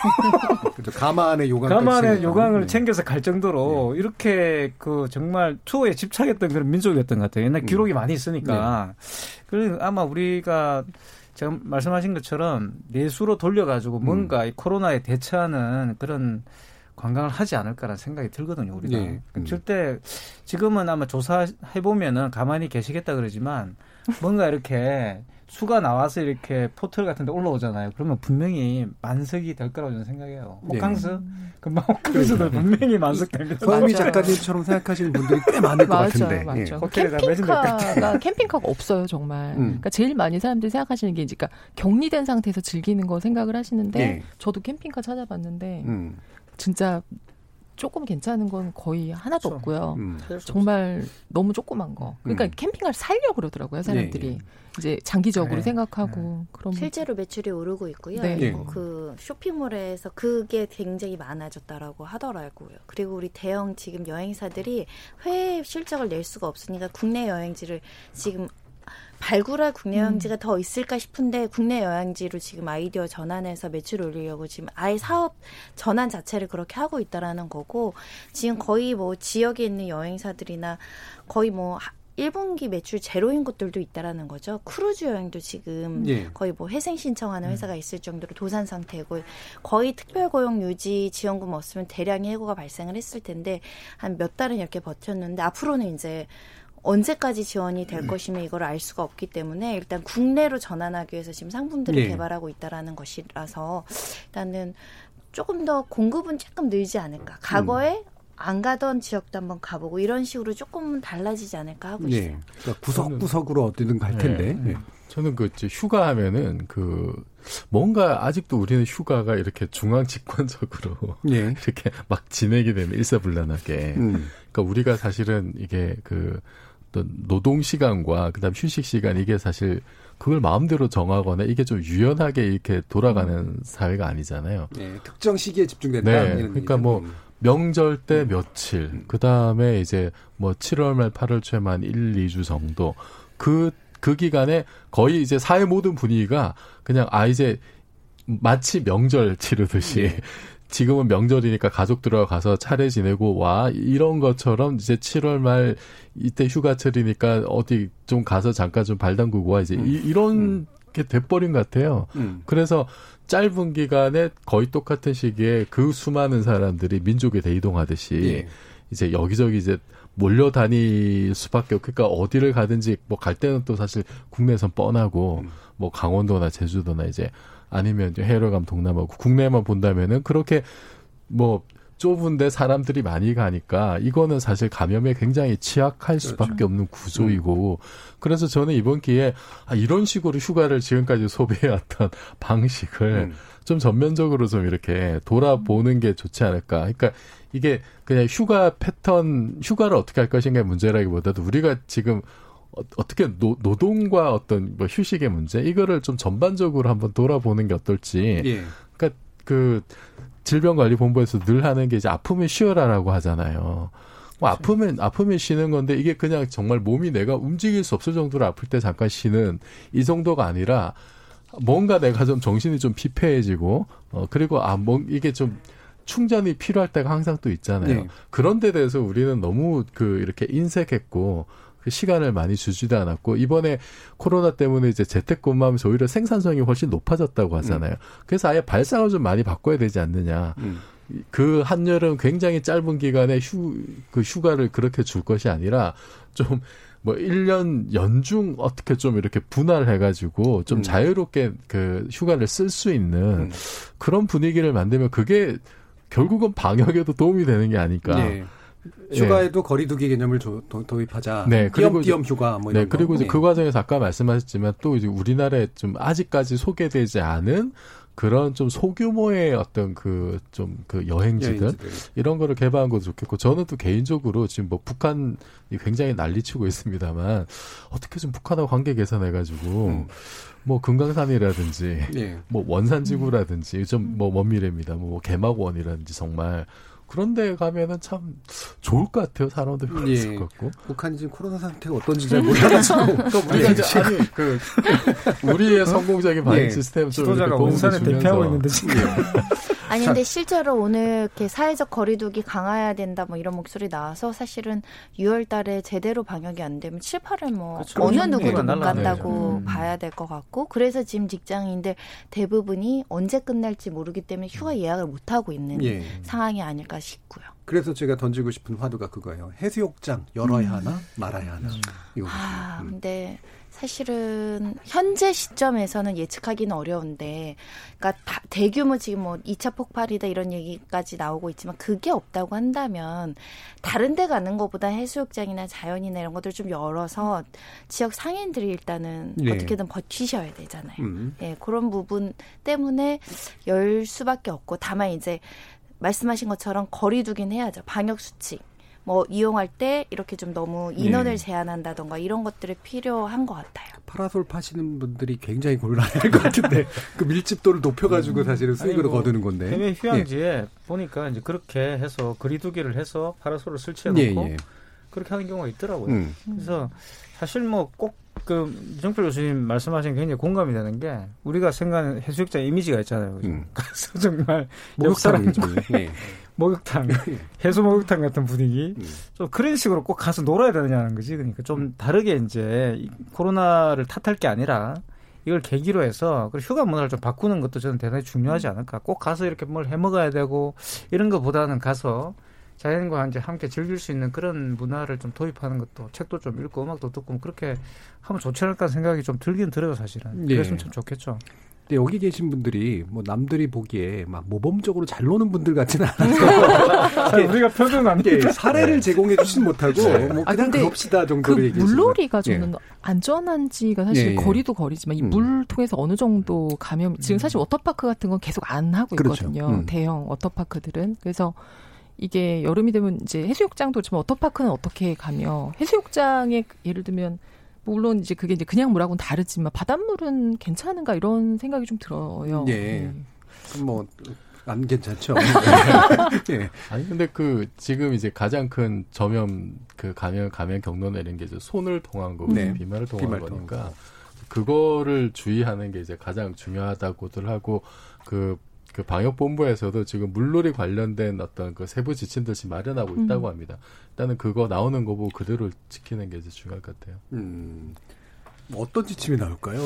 그렇죠. 가마 안에 요강. 가마 안에 요강을 예. 챙겨서 갈 정도로 예. 이렇게 그 정말 투어에 집착했던 그런 민족이었던 것 같아요. 옛날 음. 기록이 음. 많이 있으니까. 네. 그래서 아마 우리가 제가 말씀하신 것처럼 내수로 돌려가지고 뭔가 이 코로나에 대처하는 그런 관광을 하지 않을까라는 생각이 들거든요, 우리가. 네. 음. 절대 지금은 아마 조사해 보면은 가만히 계시겠다 그러지만 뭔가 이렇게 수가 나와서 이렇게 포털 같은 데 올라오잖아요. 그러면 분명히 만석이 될 거라고 저는 생각해요. 네. 호캉스? 네. 금방 호캉스도 분명히 만석됩니다. 서미 작가님처럼 생각하시는 분들이 꽤 많을 것 같은데. 맞죠. 예. 캠핑카가, 캠핑카가 없어요, 정말. 음. 그러니까 제일 많이 사람들이 생각하시는 게, 그러니까 격리된 상태에서 즐기는 거 생각을 하시는데, 예. 저도 캠핑카 찾아봤는데, 음. 진짜 조금 괜찮은 건 거의 하나도 그렇죠. 없고요. 음. 정말 너무 조그만 거. 그러니까 음. 캠핑을 살려 그러더라고요, 사람들이. 네. 이제 장기적으로 네. 생각하고 네. 그런 실제로 매출이 오르고 있고요. 네. 네. 그 쇼핑몰에서 그게 굉장히 많아졌다라고 하더라고요. 그리고 우리 대형 지금 여행사들이 해외 실적을 낼 수가 없으니까 국내 여행지를 지금 발굴할 국내 여행지가 음. 더 있을까 싶은데 국내 여행지로 지금 아이디어 전환해서 매출 올리려고 지금 아예 사업 전환 자체를 그렇게 하고 있다라는 거고 지금 거의 뭐 지역에 있는 여행사들이나 거의 뭐 1분기 매출 제로인 곳들도 있다라는 거죠. 크루즈 여행도 지금 예. 거의 뭐 회생 신청하는 음. 회사가 있을 정도로 도산 상태고 거의 특별 고용 유지 지원금 없으면 대량의 해고가 발생을 했을 텐데 한 몇 달은 이렇게 버텼는데 앞으로는 이제 언제까지 지원이 될 음. 것이며 이걸 알 수가 없기 때문에 일단 국내로 전환하기 위해서 지금 상품들을 네. 개발하고 있다라는 것이라서 일단은 조금 더 공급은 조금 늘지 않을까. 과거에 음. 안 가던 지역도 한번 가보고 이런 식으로 조금은 달라지지 않을까 하고 네. 있어요. 그러니까 구석구석으로 어디든 갈 네. 텐데. 네. 저는 그 휴가 하면은 그 뭔가 아직도 우리는 휴가가 이렇게 중앙 집권적으로 네. 이렇게 막 지내게 되면 일사불란하게. 음. 그러니까 우리가 사실은 이게 그 어떤 노동 시간과 그다음 휴식 시간 이게 사실 그걸 마음대로 정하거나 이게 좀 유연하게 이렇게 돌아가는 음. 사회가 아니잖아요. 네, 특정 시기에 집중된다. 네, 그러니까 뭐 음. 명절 때 음. 며칠, 음. 그 다음에 이제 뭐 7월 말 8월 초에만 1, 2주 정도 그그 그 기간에 거의 이제 사회 모든 분위기가 그냥 아 이제 마치 명절 치르듯이 네. 지금은 명절이니까 가족들하고 가서 차례 지내고 와 이런 것처럼 이제 7월 말 이때 휴가철이니까 어디 좀 가서 잠깐 좀 발 담그고 와 이제 음. 이, 런 음. 게 돼버린 것 같아요. 음. 그래서 짧은 기간에 거의 똑같은 시기에 그 수많은 사람들이 민족에 대이동하듯이 예. 이제 여기저기 이제 몰려다닐 수밖에 없. 그러니까 어디를 가든지 뭐 갈 때는 또 사실 국내선 뻔하고 음. 뭐 강원도나 제주도나 이제 아니면 이제 해외로 가면 동남아 국내만 본다면은 그렇게 뭐 좁은데 사람들이 많이 가니까 이거는 사실 감염에 굉장히 취약할 그렇죠. 수밖에 그렇죠. 없는 구조이고 음. 그래서 저는 이번 기회에 아, 이런 식으로 휴가를 지금까지 소비해왔던 방식을 음. 좀 전면적으로 좀 이렇게 돌아보는 게 좋지 않을까. 그러니까 이게 그냥 휴가 패턴, 휴가를 어떻게 할 것인가의 문제라기보다도 우리가 지금 어, 어떻게 노, 노동과 어떤 뭐 휴식의 문제 이거를 좀 전반적으로 한번 돌아보는 게 어떨지. 예. 그러니까 그 질병관리본부에서 늘 하는 게 이제 아프면 쉬어라라고 하잖아요. 뭐 아프면 아프면 쉬는 건데 이게 그냥 정말 몸이 내가 움직일 수 없을 정도로 아플 때 잠깐 쉬는 이 정도가 아니라 뭔가 내가 좀 정신이 좀 피폐해지고 어 그리고 아뭐 이게 좀 충전이 필요할 때가 항상 또 있잖아요. 네. 그런 데 대해서 우리는 너무 그 이렇게 인색했고 그 시간을 많이 주지도 않았고 이번에 코로나 때문에 이제 재택근무하면서 오히려 생산성이 훨씬 높아졌다고 하잖아요. 음. 그래서 아예 발상을 좀 많이 바꿔야 되지 않느냐. 음. 그 한여름 굉장히 짧은 기간에 휴, 그 휴가를 그렇게 줄 것이 아니라 좀 뭐 1년 연중 어떻게 좀 이렇게 분할 해가지고 좀 음. 자유롭게 그 휴가를 쓸 수 있는 음. 그런 분위기를 만들면 그게 결국은 방역에도 도움이 되는 게 아닐까. 네. 휴가에도 예. 거리두기 개념을 도, 입하자 네, 그리고 띄엄 휴가 뭐 이런 네, 그리고 이제 네. 그 과정에서 아까 말씀하셨지만 또 이제 우리나라에 좀 아직까지 소개되지 않은 그런 좀 소규모의 어떤 그 좀그 그 여행지들, 여행지들, 이런 거를 개발한 것도 좋겠고 저는 또 개인적으로 지금 뭐 북한이 굉장히 난리치고 있습니다만 어떻게 좀 북한하고 관계 개선해 가지고 음. 뭐 금강산이라든지 예. 뭐 원산지구라든지 좀 뭐 먼 미래입니다. 뭐 개막원이라든지 정말 그런데 가면은 참 좋을 것 같아요. 사람도 별로 예. 것 같고. 북한이 지금 코로나 상태가 어떤지 잘 몰라가지고. 그러니까 우리가 이제 아니 그 우리의 성공적인 반응 예. 시스템 지도자가 원산을 대표하고 있는데 지금. 예. 아니 근데 실제로 오늘 이렇게 사회적 거리두기 강화해야 된다 뭐 이런 목소리 나와서 사실은 6월 달에 제대로 방역이 안 되면 7, 8월 뭐 그렇죠. 어느 누구도 못 간다고 음. 봐야 될 것 같고 그래서 지금 직장인들 대부분이 언제 끝날지 모르기 때문에 휴가 예약을 못 하고 있는 예. 상황이 아닐까 싶고요. 그래서 제가 던지고 싶은 화두가 그거예요. 해수욕장 열어야 음. 하나 말아야 하나. 음. 아, 음. 근데 사실은 현재 시점에서는 예측하기는 어려운데, 그러니까 다, 대규모 지금 뭐 2차 폭발이다 이런 얘기까지 나오고 있지만 그게 없다고 한다면 다른 데 가는 것보다 해수욕장이나 자연이나 이런 것들 좀 열어서 지역 상인들이 일단은 네. 어떻게든 버티셔야 되잖아요. 음. 예, 그런 부분 때문에 열 수밖에 없고 다만 이제 말씀하신 것처럼 거리두긴 해야죠. 방역 수칙. 뭐 이용할 때 이렇게 좀 너무 인원을 네. 제한한다던가 이런 것들이 필요한 것 같아요. 파라솔 파시는 분들이 굉장히 곤란할 것 같은데 그 밀집도를 높여가지고 음. 사실은 수익으로 뭐 거두는 건데. 해외 휴양지에 예. 보니까 이제 그렇게 해서 거리두기를 해서 파라솔을 설치해놓고 예, 예. 그렇게 하는 경우가 있더라고요. 음. 그래서 사실 뭐 꼭 그 정필 교수님 말씀하신 게 굉장히 공감이 되는 게 우리가 생각하는 해수욕장 이미지가 있잖아요. 음. 그래서 정말 목욕탕 네. 목욕탕, 해수 목욕탕 같은 분위기. 음. 좀 그런 식으로 꼭 가서 놀아야 되느냐는 거지. 그러니까 좀 음. 다르게 이제 코로나를 탓할 게 아니라 이걸 계기로 해서 그 휴가 문화를 좀 바꾸는 것도 저는 대단히 중요하지 음. 않을까. 꼭 가서 이렇게 뭘 해 먹어야 되고 이런 것보다는 가서 자연과 이제 함께 즐길 수 있는 그런 문화를 좀 도입하는 것도 책도 좀 읽고 음악도 듣고 뭐 그렇게 하면 좋지 않을까 생각이 좀 들긴 들어요 사실은. 네. 그랬으면 참 좋겠죠. 근데 여기 계신 분들이 뭐 남들이 보기에 막 모범적으로 잘 노는 분들 같지는 않아서 우리가 표현한 게 사례를 네. 제공해 주진 못하고 네. 뭐 아, 그냥 아, 그럽시다 정도로 그 얘기해 물놀이가 저는 네. 안전한지가 사실 네. 거리도 거리지만 이물 음. 통해서 어느 정도 감염 지금 음. 사실 워터파크 같은 건 계속 안 하고 그렇죠. 있거든요. 그렇죠. 음. 대형 워터파크들은 그래서 이게 여름이 되면 이제 해수욕장도 지금 워터파크는 어떻게 가며 해수욕장에 예를 들면 물론 이제 그게 이제 그냥 물하고는 다르지만 바닷물은 괜찮은가 이런 생각이 좀 들어요. 예. 네. 뭐. 안 괜찮죠. 네. 아니 근데 그 지금 이제 가장 큰 전염 그 감염 감염 경로는 이런 게 이제 손을 통한 거고 네. 비말을 통한 비말 거니까 통한. 그거를 주의하는 게 이제 가장 중요하다고들 하고 그 그 방역본부에서도 지금 물놀이 관련된 어떤 그 세부 지침들 지 마련하고 있다고 음. 합니다. 일단은 그거 나오는 거 보고 그대로 지키는 게 이제 중요할 것 같아요. 음. 뭐 어떤 지침이 나올까요?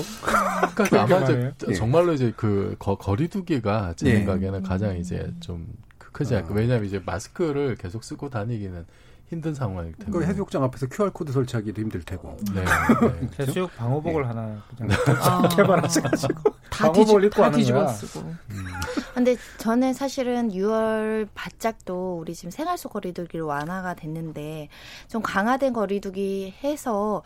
그러니까 아마 이제 예. 정말로 이제 그 거, 거리두기가 제 예. 생각에는 가장 이제 좀 크지 않고 아. 왜냐하면 이제 마스크를 계속 쓰고 다니기는 힘든 상황일 테고. 그 해수욕장 앞에서 QR 코드 설치하기도 힘들 테고. 네. 네. 해수욕 방호복을 네. 하나 그냥 아. 개발하셔가지고 다 방호복을 입고 하는 거야. 쓰고. 음. 근데 저는 사실은 6월 바짝도 우리 지금 생활 속 거리두기로 완화가 됐는데 좀 강화된 거리두기 해서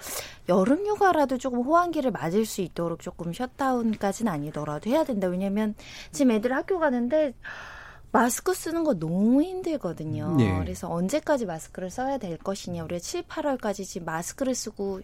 여름 휴가라도 조금 호황기를 맞을 수 있도록 조금 셧다운까지는 아니더라도 해야 된다. 왜냐면 지금 애들 학교 가는데 마스크 쓰는 거 너무 힘들거든요. 네. 그래서 언제까지 마스크를 써야 될 것이냐. 우리가 7, 8월까지 지금 마스크를 쓰고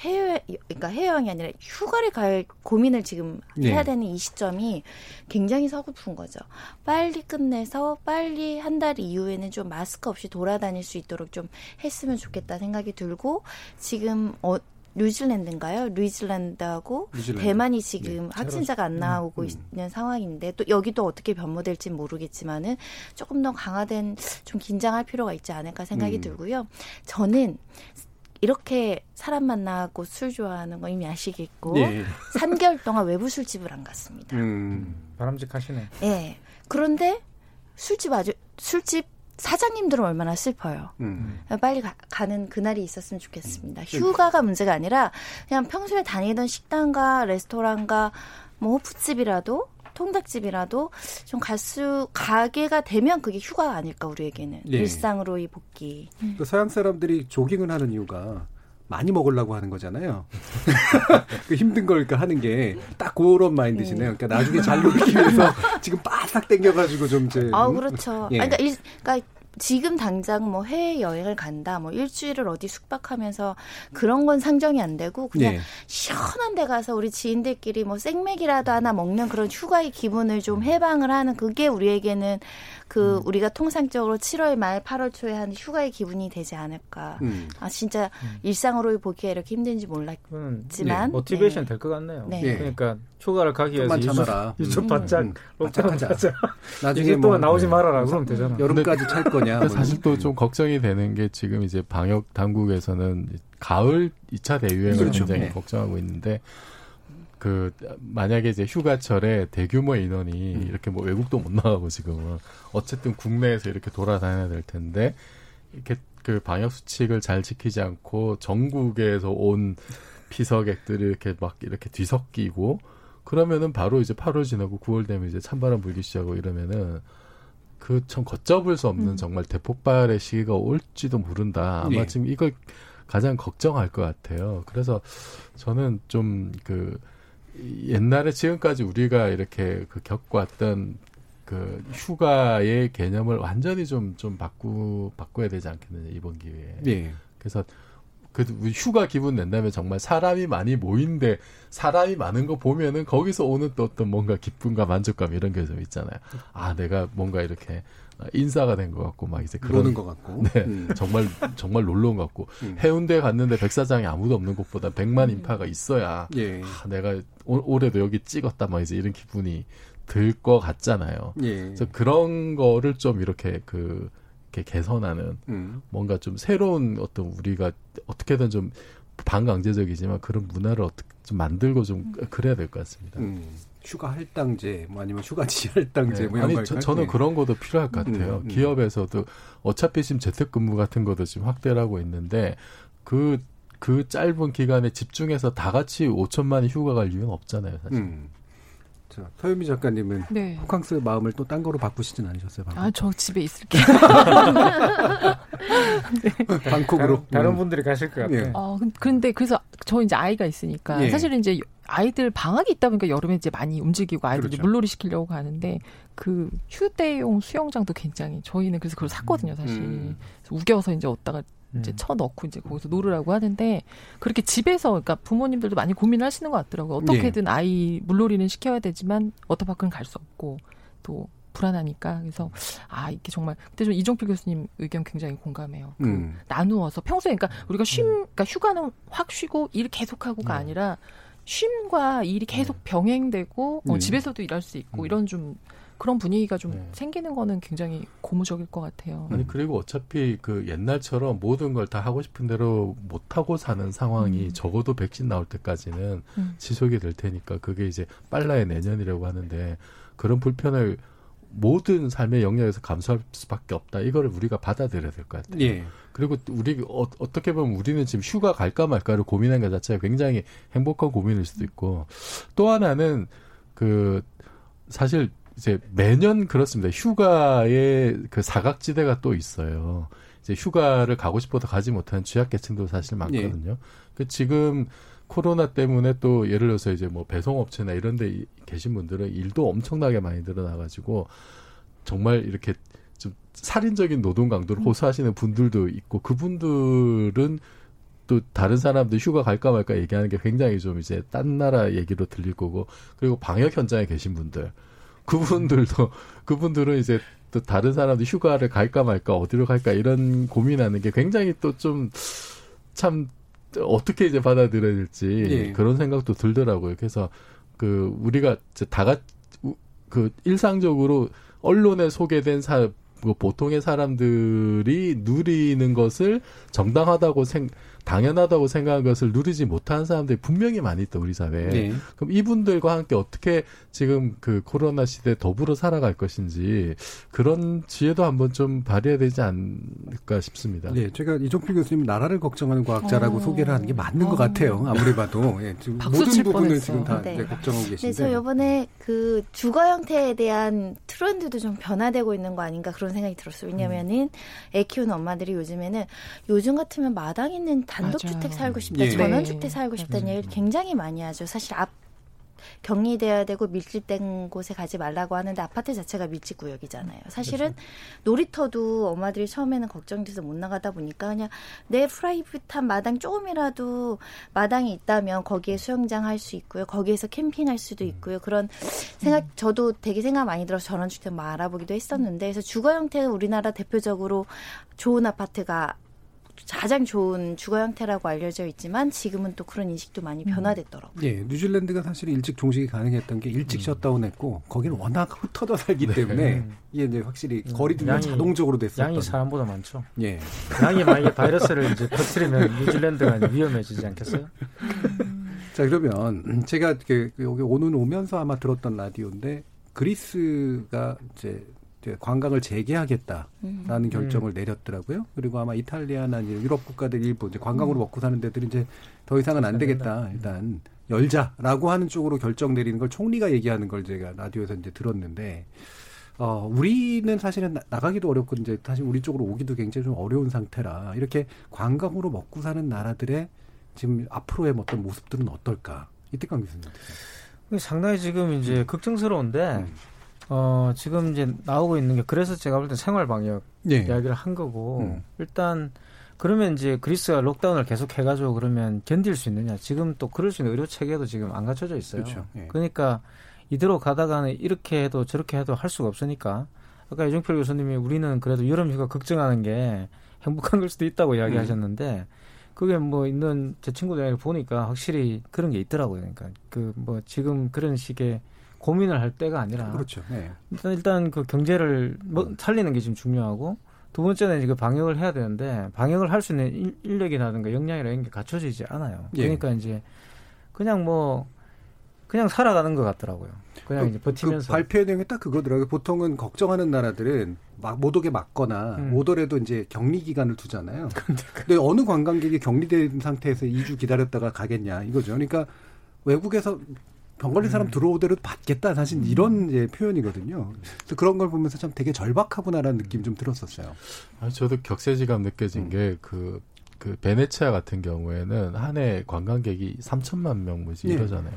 해외, 그러니까 해외여행이 아니라 휴가를 갈 고민을 지금 네. 해야 되는 이 시점이 굉장히 서글픈 거죠. 빨리 끝내서 빨리 한 달 이후에는 좀 마스크 없이 돌아다닐 수 있도록 좀 했으면 좋겠다 생각이 들고 지금 어, 뉴질랜드인가요? 뉴질랜드하고 뉴질랜드. 대만이 지금 네. 확진자가 안 나오고 음, 음. 있는 상황인데 또 여기도 어떻게 변모될지 모르겠지만은 조금 더 강화된 좀 긴장할 필요가 있지 않을까 생각이 음. 들고요. 저는 이렇게 사람 만나고 술 좋아하는 거 이미 아시겠고 네. 3개월 동안 외부 술집을 안 갔습니다. 음. 바람직하시네. 네. 그런데 술집 아주 술집 사장님들은 얼마나 슬퍼요. 음. 빨리 가, 는 그날이 있었으면 좋겠습니다. 음. 휴가가 문제가 아니라 그냥 평소에 다니던 식당과 레스토랑과 뭐 호프집이라도 통닭집이라도 좀 갈수 가게가 되면 그게 휴가가 아닐까 우리에게는 네. 일상으로의 복귀. 그 서양 사람들이 조깅을 하는 이유가 많이 먹으려고 하는 거잖아요. 그 힘든 걸 하는 게 딱 그런 마인드시네요. 그러니까 나중에 잘 놀기 위해서 지금 바싹 땡겨가지고 좀 이제. 아 그렇죠. 예. 그러니까, 일, 그러니까 지금 당장 뭐 해외 여행을 간다, 뭐 일주일을 어디 숙박하면서 그런 건 상정이 안 되고 그냥 네. 시원한 데 가서 우리 지인들끼리 뭐 생맥이라도 하나 먹는 그런 휴가의 기분을 좀 해방을 하는 그게 우리에게는 그 음. 우리가 통상적으로 7월 말 8월 초에 하는 휴가의 기분이 되지 않을까. 음. 아 진짜 음. 일상으로 보기에 이렇게 힘든지 몰랐지만 네. 모티베이션 네. 될것 같네요. 네. 네. 그러니까 휴가를 가기 위해서 참아라. 유럽 바짝 음. 바짝 하자. 나중에 뭐, 나오지 말아라 그러면 되잖아. 여름까지 찰 거냐. 뭐 사실 또 좀 걱정이 되는 게 지금 이제 방역 당국에서는 가을 2차 대유행을 그렇죠. 굉장히 네. 걱정하고 있는데 그 만약에 이제 휴가철에 대규모 인원이 음. 이렇게 뭐 외국도 못 나가고 지금은 어쨌든 국내에서 이렇게 돌아다녀야 될 텐데 이렇게 그 방역 수칙을 잘 지키지 않고 전국에서 온 피서객들이 이렇게 막 이렇게 뒤섞이고 그러면은 바로 이제 8월 지나고 9월 되면 이제 찬바람 불기 시작하고 이러면은 그 참 걷잡을 수 없는 음. 정말 대폭발의 시기가 올지도 모른다. 아마 네. 지금 이걸 가장 걱정할 것 같아요. 그래서 저는 좀그 옛날에 지금까지 우리가 이렇게 그 겪어왔던 그 휴가의 개념을 완전히 좀, 좀 바꾸, 바꿔야 되지 않겠느냐, 이번 기회에. 네. 그래서 그 휴가 기분 낸다면 정말 사람이 많이 모인데 사람이 많은 거 보면은 거기서 오는 또 어떤 뭔가 기쁨과 만족감 이런 게 좀 있잖아요. 아 내가 뭔가 이렇게 인사가 된 것 같고 막 이제 그러는 것 같고 네 음. 정말 정말 놀러 온 것 같고 음. 해운대 갔는데 백사장에 아무도 없는 곳보다 백만 음. 인파가 있어야 예. 아, 내가 올, 올해도 여기 찍었다 막 이제 이런 기분이 들 것 같잖아요. 예. 그래서 그런 거를 좀 이렇게 그 이렇게 개선하는 음. 뭔가 좀 새로운 어떤 우리가 어떻게든 좀 반강제적이지만 그런 문화를 어떻게 좀 만들고 좀 음. 그래야 될 것 같습니다. 음. 휴가 할당제 뭐 아니면 휴가 지 할당제 네. 뭐 아니 저, 저는 그런 것도 필요할 것 같아요. 음, 음. 기업에서도 어차피 지금 재택근무 같은 것도 지금 확대를 하고 있는데 그그 그 짧은 기간에 집중해서 다 같이 5천만이 휴가 갈 이유는 없잖아요, 사실. 음. 자, 서유미 작가님은 네. 호캉스 마음을 또 딴 거로 바꾸시진 않으셨어요? 방금? 아, 저 집에 있을게요. 네. 방콕으로. 다른, 음. 분들이 가실 것 같아요. 예. 어, 근데 그래서 저 이제 아이가 있으니까 예. 사실은 이제 아이들 방학이 있다 보니까 여름에 이제 많이 움직이고 아이들 그렇죠. 물놀이 시키려고 가는데 그 휴대용 수영장도 굉장히 저희는 그래서 그걸 샀거든요, 사실. 음. 우겨서 이제 얻다가 이제 음. 쳐 넣고 이제 거기서 놀으라고 하는데 그렇게 집에서 그러니까 부모님들도 많이 고민을 하시는 것 같더라고요. 어떻게든 예. 아이 물놀이는 시켜야 되지만 워터파크는 갈 수 없고 또 불안하니까 그래서 아 이게 정말 그때 좀 이종필 교수님 의견 굉장히 공감해요. 그 음. 나누어서 평소에 그러니까 우리가 쉼 음. 그러니까 휴가는 확 쉬고 일 계속하고가 네. 아니라 쉼과 일이 계속 네. 병행되고 어, 네. 집에서도 일할 수 있고 음. 이런 좀 그런 분위기가 좀 네. 생기는 거는 굉장히 고무적일 것 같아요. 아니 그리고 어차피 그 옛날처럼 모든 걸 다 하고 싶은 대로 못 하고 사는 상황이 음. 적어도 백신 나올 때까지는 음. 지속이 될 테니까 그게 이제 빨라야 내년이라고 하는데 그런 불편을 모든 삶의 영역에서 감수할 수밖에 없다. 이거를 우리가 받아들여야 될 것 같아요. 예. 그리고 우리 어, 떻게 보면 우리는 지금 휴가 갈까 말까를 고민한 것 자체가 굉장히 행복한 고민일 수도 있고 또 하나는 그 사실 이제 매년 그렇습니다. 휴가의 그 사각지대가 또 있어요. 이제 휴가를 가고 싶어도 가지 못하는 취약계층도 사실 많거든요. 예. 그 지금 코로나 때문에 또 예를 들어서 이제 뭐 배송업체나 이런 데 계신 분들은 일도 엄청나게 많이 늘어나가지고 정말 이렇게 좀 살인적인 노동 강도를 음. 호소하시는 분들도 있고 그분들은 또 다른 사람들 휴가 갈까 말까 얘기하는 게 굉장히 좀 이제 딴 나라 얘기로 들릴 거고 그리고 방역 현장에 계신 분들 그분들도 그분들은 이제 또 다른 사람들 휴가를 갈까 말까 어디로 갈까 이런 고민하는 게 굉장히 또 좀 참 어떻게 이제 받아들여야 될지 예. 그런 생각도 들더라고요. 그래서 그 우리가 이제 다같 그 일상적으로 언론에 소개된 사, 그 보통의 사람들이 누리는 것을 정당하다고 생 당연하다고 생각한 것을 누리지 못하는 사람들이 분명히 많이 있다 우리 사회에. 네. 그럼 이분들과 함께 어떻게 지금 그 코로나 시대에 더불어 살아갈 것인지 그런 지혜도 한번 좀 발휘해야 되지 않을까 싶습니다. 네, 제가 이종필 교수님 나라를 걱정하는 과학자라고 어. 소개를 하는 게 맞는 어. 것 같아요. 아무리 봐도 예, 지금 모든 부분을 뻔했어. 지금 다 네. 걱정하고 계신데. 네, 저 이번에 그 주거 형태에 대한 트렌드도 좀 변화되고 있는 거 아닌가 그런 생각이 들었어요. 왜냐면은 음. 애 키우는 엄마들이 요즘에는 요즘 같으면 마당 있는 단독주택 살고 싶다, 예. 전원주택 살고 싶다는 얘기를 굉장히 많이 하죠. 사실 앞 격리돼야 되고 밀집된 곳에 가지 말라고 하는데 아파트 자체가 밀집 구역이잖아요. 사실은 그렇죠. 놀이터도 엄마들이 처음에는 걱정돼서 못 나가다 보니까 그냥 내 프라이빗한 마당 조금이라도 마당이 있다면 거기에 수영장 할 수 있고요. 거기에서 캠핑할 수도 있고요. 그런 생각 저도 되게 생각 많이 들어서 전원주택 뭐 알아보기도 했었는데 그래서 주거 형태는 우리나라 대표적으로 좋은 아파트가 가장 좋은 주거 형태라고 알려져 있지만 지금은 또 그런 인식도 많이 음. 변화됐더라고요. 예, 뉴질랜드가 사실 일찍 종식이 가능했던 게 일찍 음. 셧다운했고 거기는 워낙 흩어져 살기 네. 때문에 이게 이제 확실히 음. 거리 두기가 자동적으로 됐었던. 양이 사람보다 많죠. 예. 양이 만약에 바이러스를 이제 터트리면 뉴질랜드가 위험해지지 않겠어요? 자 그러면 제가 그 여기 오는 오면서 아마 들었던 라디오인데 그리스가 이제 관광을 재개하겠다라는 음. 결정을 음. 내렸더라고요. 그리고 아마 이탈리아나 유럽 국가들 일부 이제 관광으로 음. 먹고 사는 데들이 이제 더 이상은 안 되겠다. 일단 열자라고 하는 쪽으로 결정 내리는 걸 총리가 얘기하는 걸 제가 라디오에서 이제 들었는데 어, 우리는 사실은 나, 가기도 어렵고 이제 사실 우리 쪽으로 오기도 굉장히 좀 어려운 상태라 이렇게 관광으로 먹고 사는 나라들의 지금 앞으로의 어떤 모습들은 어떨까? 이태강 교수님. 상당히 지금 이제 걱정스러운데 음. 어, 지금 이제 나오고 있는 게 그래서 제가 볼 때 생활 방역 예. 이야기를 한 거고 음. 일단 그러면 이제 그리스가 록다운을 계속 해가지고 그러면 견딜 수 있느냐? 지금 또 그럴 수 있는 의료 체계도 지금 안 갖춰져 있어요. 그렇죠. 예. 그러니까 이대로 가다가는 이렇게 해도 저렇게 해도 할 수가 없으니까 아까 이종필 교수님이 우리는 그래도 여름 휴가 걱정하는 게 행복한 걸 수도 있다고 이야기하셨는데 그게 뭐 있는 제 친구들 보니까 확실히 그런 게 있더라고요. 그러니까 그 뭐 지금 그런 식의 고민을 할 때가 아니라 그렇죠. 네. 일단, 일단 그 경제를 뭐 살리는 게 지금 중요하고 두 번째는 이제 그 방역을 해야 되는데 방역을 할 수 있는 인력이라든가 역량이라는 게 갖춰지지 않아요. 예. 그러니까 예. 이제 그냥 뭐 그냥 살아가는 것 같더라고요. 그냥 그, 이제 버티면서 그 발표 내용이 딱 그거더라고요. 보통은 걱정하는 나라들은 막 못 오게 막거나 음. 오더라도 이제 격리 기간을 두잖아요. 근데, 근데 어느 관광객이 격리된 상태에서 2주 기다렸다가 가겠냐 이거죠. 그러니까 외국에서 병 걸린 사람 음. 들어오더라도 받겠다. 사실 음. 이런 이제 표현이거든요. 그래서 그런 걸 보면서 참 되게 절박하구나라는 느낌 좀 들었었어요. 아, 저도 격세지감 느껴진 음. 게그 그 베네치아 같은 경우에는 한 해 관광객이 3천만 명 뭐지 예. 이러잖아요.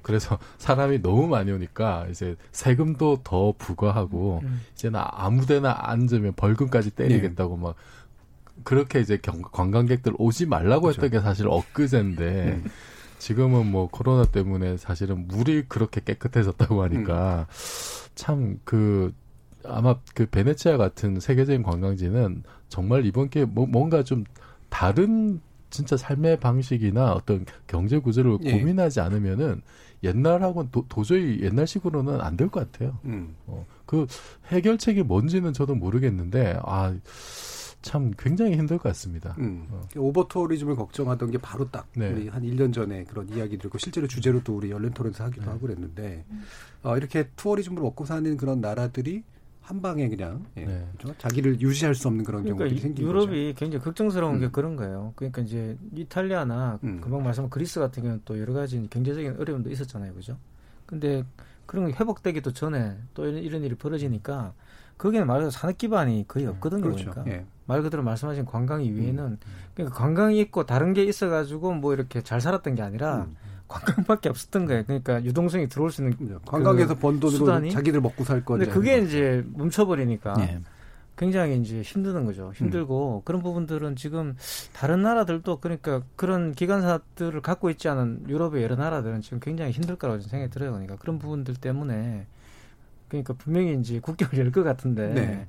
그래서 사람이 너무 많이 오니까 이제 세금도 더 부과하고 음. 이제는 아무데나 앉으면 벌금까지 때리겠다고 네. 막 그렇게 이제 경, 관광객들 오지 말라고 그렇죠. 했던 게 사실 엊그제인데 음. 지금은 뭐 코로나 때문에 사실은 물이 그렇게 깨끗해졌다고 하니까 음. 참그 아마 그 베네치아 같은 세계적인 관광지는 정말 이번 기회에 뭐, 뭔가 좀 다른 진짜 삶의 방식이나 어떤 경제 구조를 예. 고민하지 않으면은 옛날하고는 도, 저히 옛날식으로는 안 될 것 같아요. 음. 어, 그 해결책이 뭔지는 저도 모르겠는데 아. 참 굉장히 힘들 것 같습니다. 음. 어. overtourism을 걱정하던 게 바로 딱 네. 우리 한 1년 전에 그런 이야기 들고 실제로 주제로도 우리 열린 토론에서 하기도 네. 하고 그랬는데 어, 이렇게 tourism을 먹고 사는 그런 나라들이 한 방에 그냥 예, 네. 그렇죠? 자기를 유지할 수 없는 그런 그러니까 경우들이 생긴 유럽이 거죠. 굉장히 걱정스러운 음. 게 그런 거예요. 그러니까 이제 이탈리아나 음. 금방 말씀한 그리스 같은 경우는 또 여러 가지 경제적인 어려움도 있었잖아요, 그죠? 근데 그런 게 회복되기도 전에 또 이런, 이런 일이 벌어지니까 거기는 말해서 산업 기반이 거의 음, 없거든요. 그렇죠. 그러니까 예. 말 그대로 말씀하신 관광 이외에는 음. 그러니까 관광이 있고 다른 게 있어가지고 뭐 이렇게 잘 살았던 게 아니라 음. 관광밖에 없었던 거예요. 그러니까 유동성이 들어올 수 있는 그 관광에서 번 돈으로 수단이? 자기들 먹고 살 건데. 근데 그게 이제 멈춰버리니까 예. 굉장히 이제 힘드는 거죠. 힘들고 음. 그런 부분들은 지금 다른 나라들도 그러니까 그런 기관사들을 갖고 있지 않은 유럽의 여러 나라들은 지금 굉장히 힘들 거라고 생각이 들어요. 그러니까 그런 부분들 때문에 그러니까 분명히 이제 국경을 열 것 같은데 네.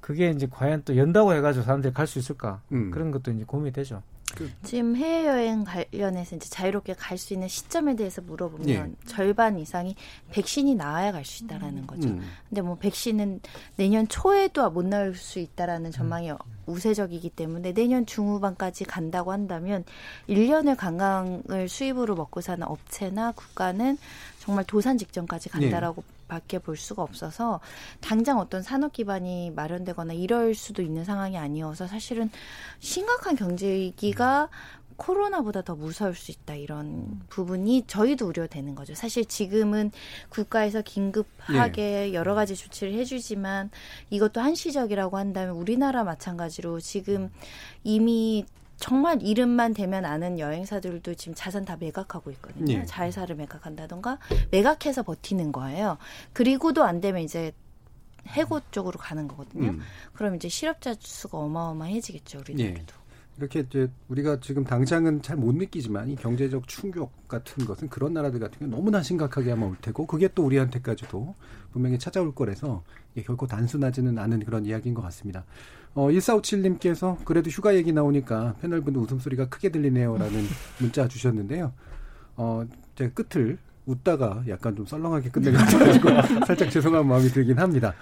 그게 이제 과연 또 연다고 해가지고 사람들이 갈 수 있을까 음. 그런 것도 이제 고민이 되죠. 그 지금 해외 여행 관련해서 이제 자유롭게 갈 수 있는 시점에 대해서 물어보면 예. 절반 이상이 백신이 나와야 갈 수 있다라는 거죠. 음. 근데 뭐 백신은 내년 초에도 못 나올 수 있다라는 전망이 음. 우세적이기 때문에 내년 중후반까지 간다고 한다면 1년을 관광을 수입으로 먹고 사는 업체나 국가는 정말 도산 직전까지 간다라고 예. 밖에 볼 수가 없어서 당장 어떤 산업 기반이 마련되거나 이럴 수도 있는 상황이 아니어서 사실은 심각한 경제 위기가 코로나보다 더 무서울 수 있다 이런 부분이 저희도 우려되는 거죠. 사실 지금은 국가에서 긴급하게 예. 여러 가지 조치를 해주지만 이것도 한시적이라고 한다면 우리나라 마찬가지로 지금 이미 정말 이름만 대면 아는 여행사들도 지금 자산 다 매각하고 있거든요. 예. 자회사를 매각한다던가 매각해서 버티는 거예요. 그리고도 안 되면 이제 해고 쪽으로 가는 거거든요. 음. 그럼 이제 실업자 수가 어마어마해지겠죠, 우리나라도. 예. 이렇게 이제 우리가 지금 당장은 잘 못 느끼지만 이 경제적 충격 같은 것은 그런 나라들 같은 경우 너무나 심각하게 하면 올 테고 그게 또 우리한테까지도 분명히 찾아올 거라서 결코 단순하지는 않은 그런 이야기인 것 같습니다. 어, 1457님께서 그래도 휴가 얘기 나오니까 패널분들 웃음소리가 크게 들리네요라는 문자 주셨는데요. 어, 제가 끝을 웃다가 약간 좀 썰렁하게 끝내고 가지고 살짝 죄송한 마음이 들긴 합니다.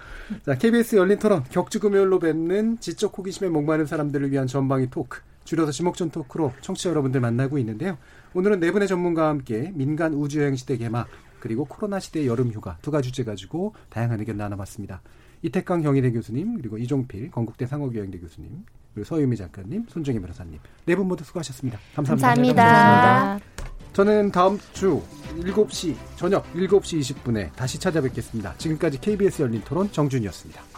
자, KBS 열린 토론 격주 금요일로 뵙는 지적 호기심에 목마른 사람들을 위한 전방위 토크 줄여서 지목전 토크로 청취자 여러분들 만나고 있는데요. 오늘은 네 분의 전문가와 함께 민간 우주여행 시대 개막 그리고 코로나 시대 여름 휴가 두 가지 주제 가지고 다양한 의견 나눠봤습니다. 이태강 경희대 교수님 그리고 이종필 건국대 상호교양대 교수님 그리고 서유미 작가님 손정희 변호사님 네 분 모두 수고하셨습니다 감사합니다. 감사합니다. 감사합니다. 저는 다음 주 7시 저녁 7시 20분에 다시 찾아뵙겠습니다. 지금까지 KBS 열린 토론 정준이었습니다.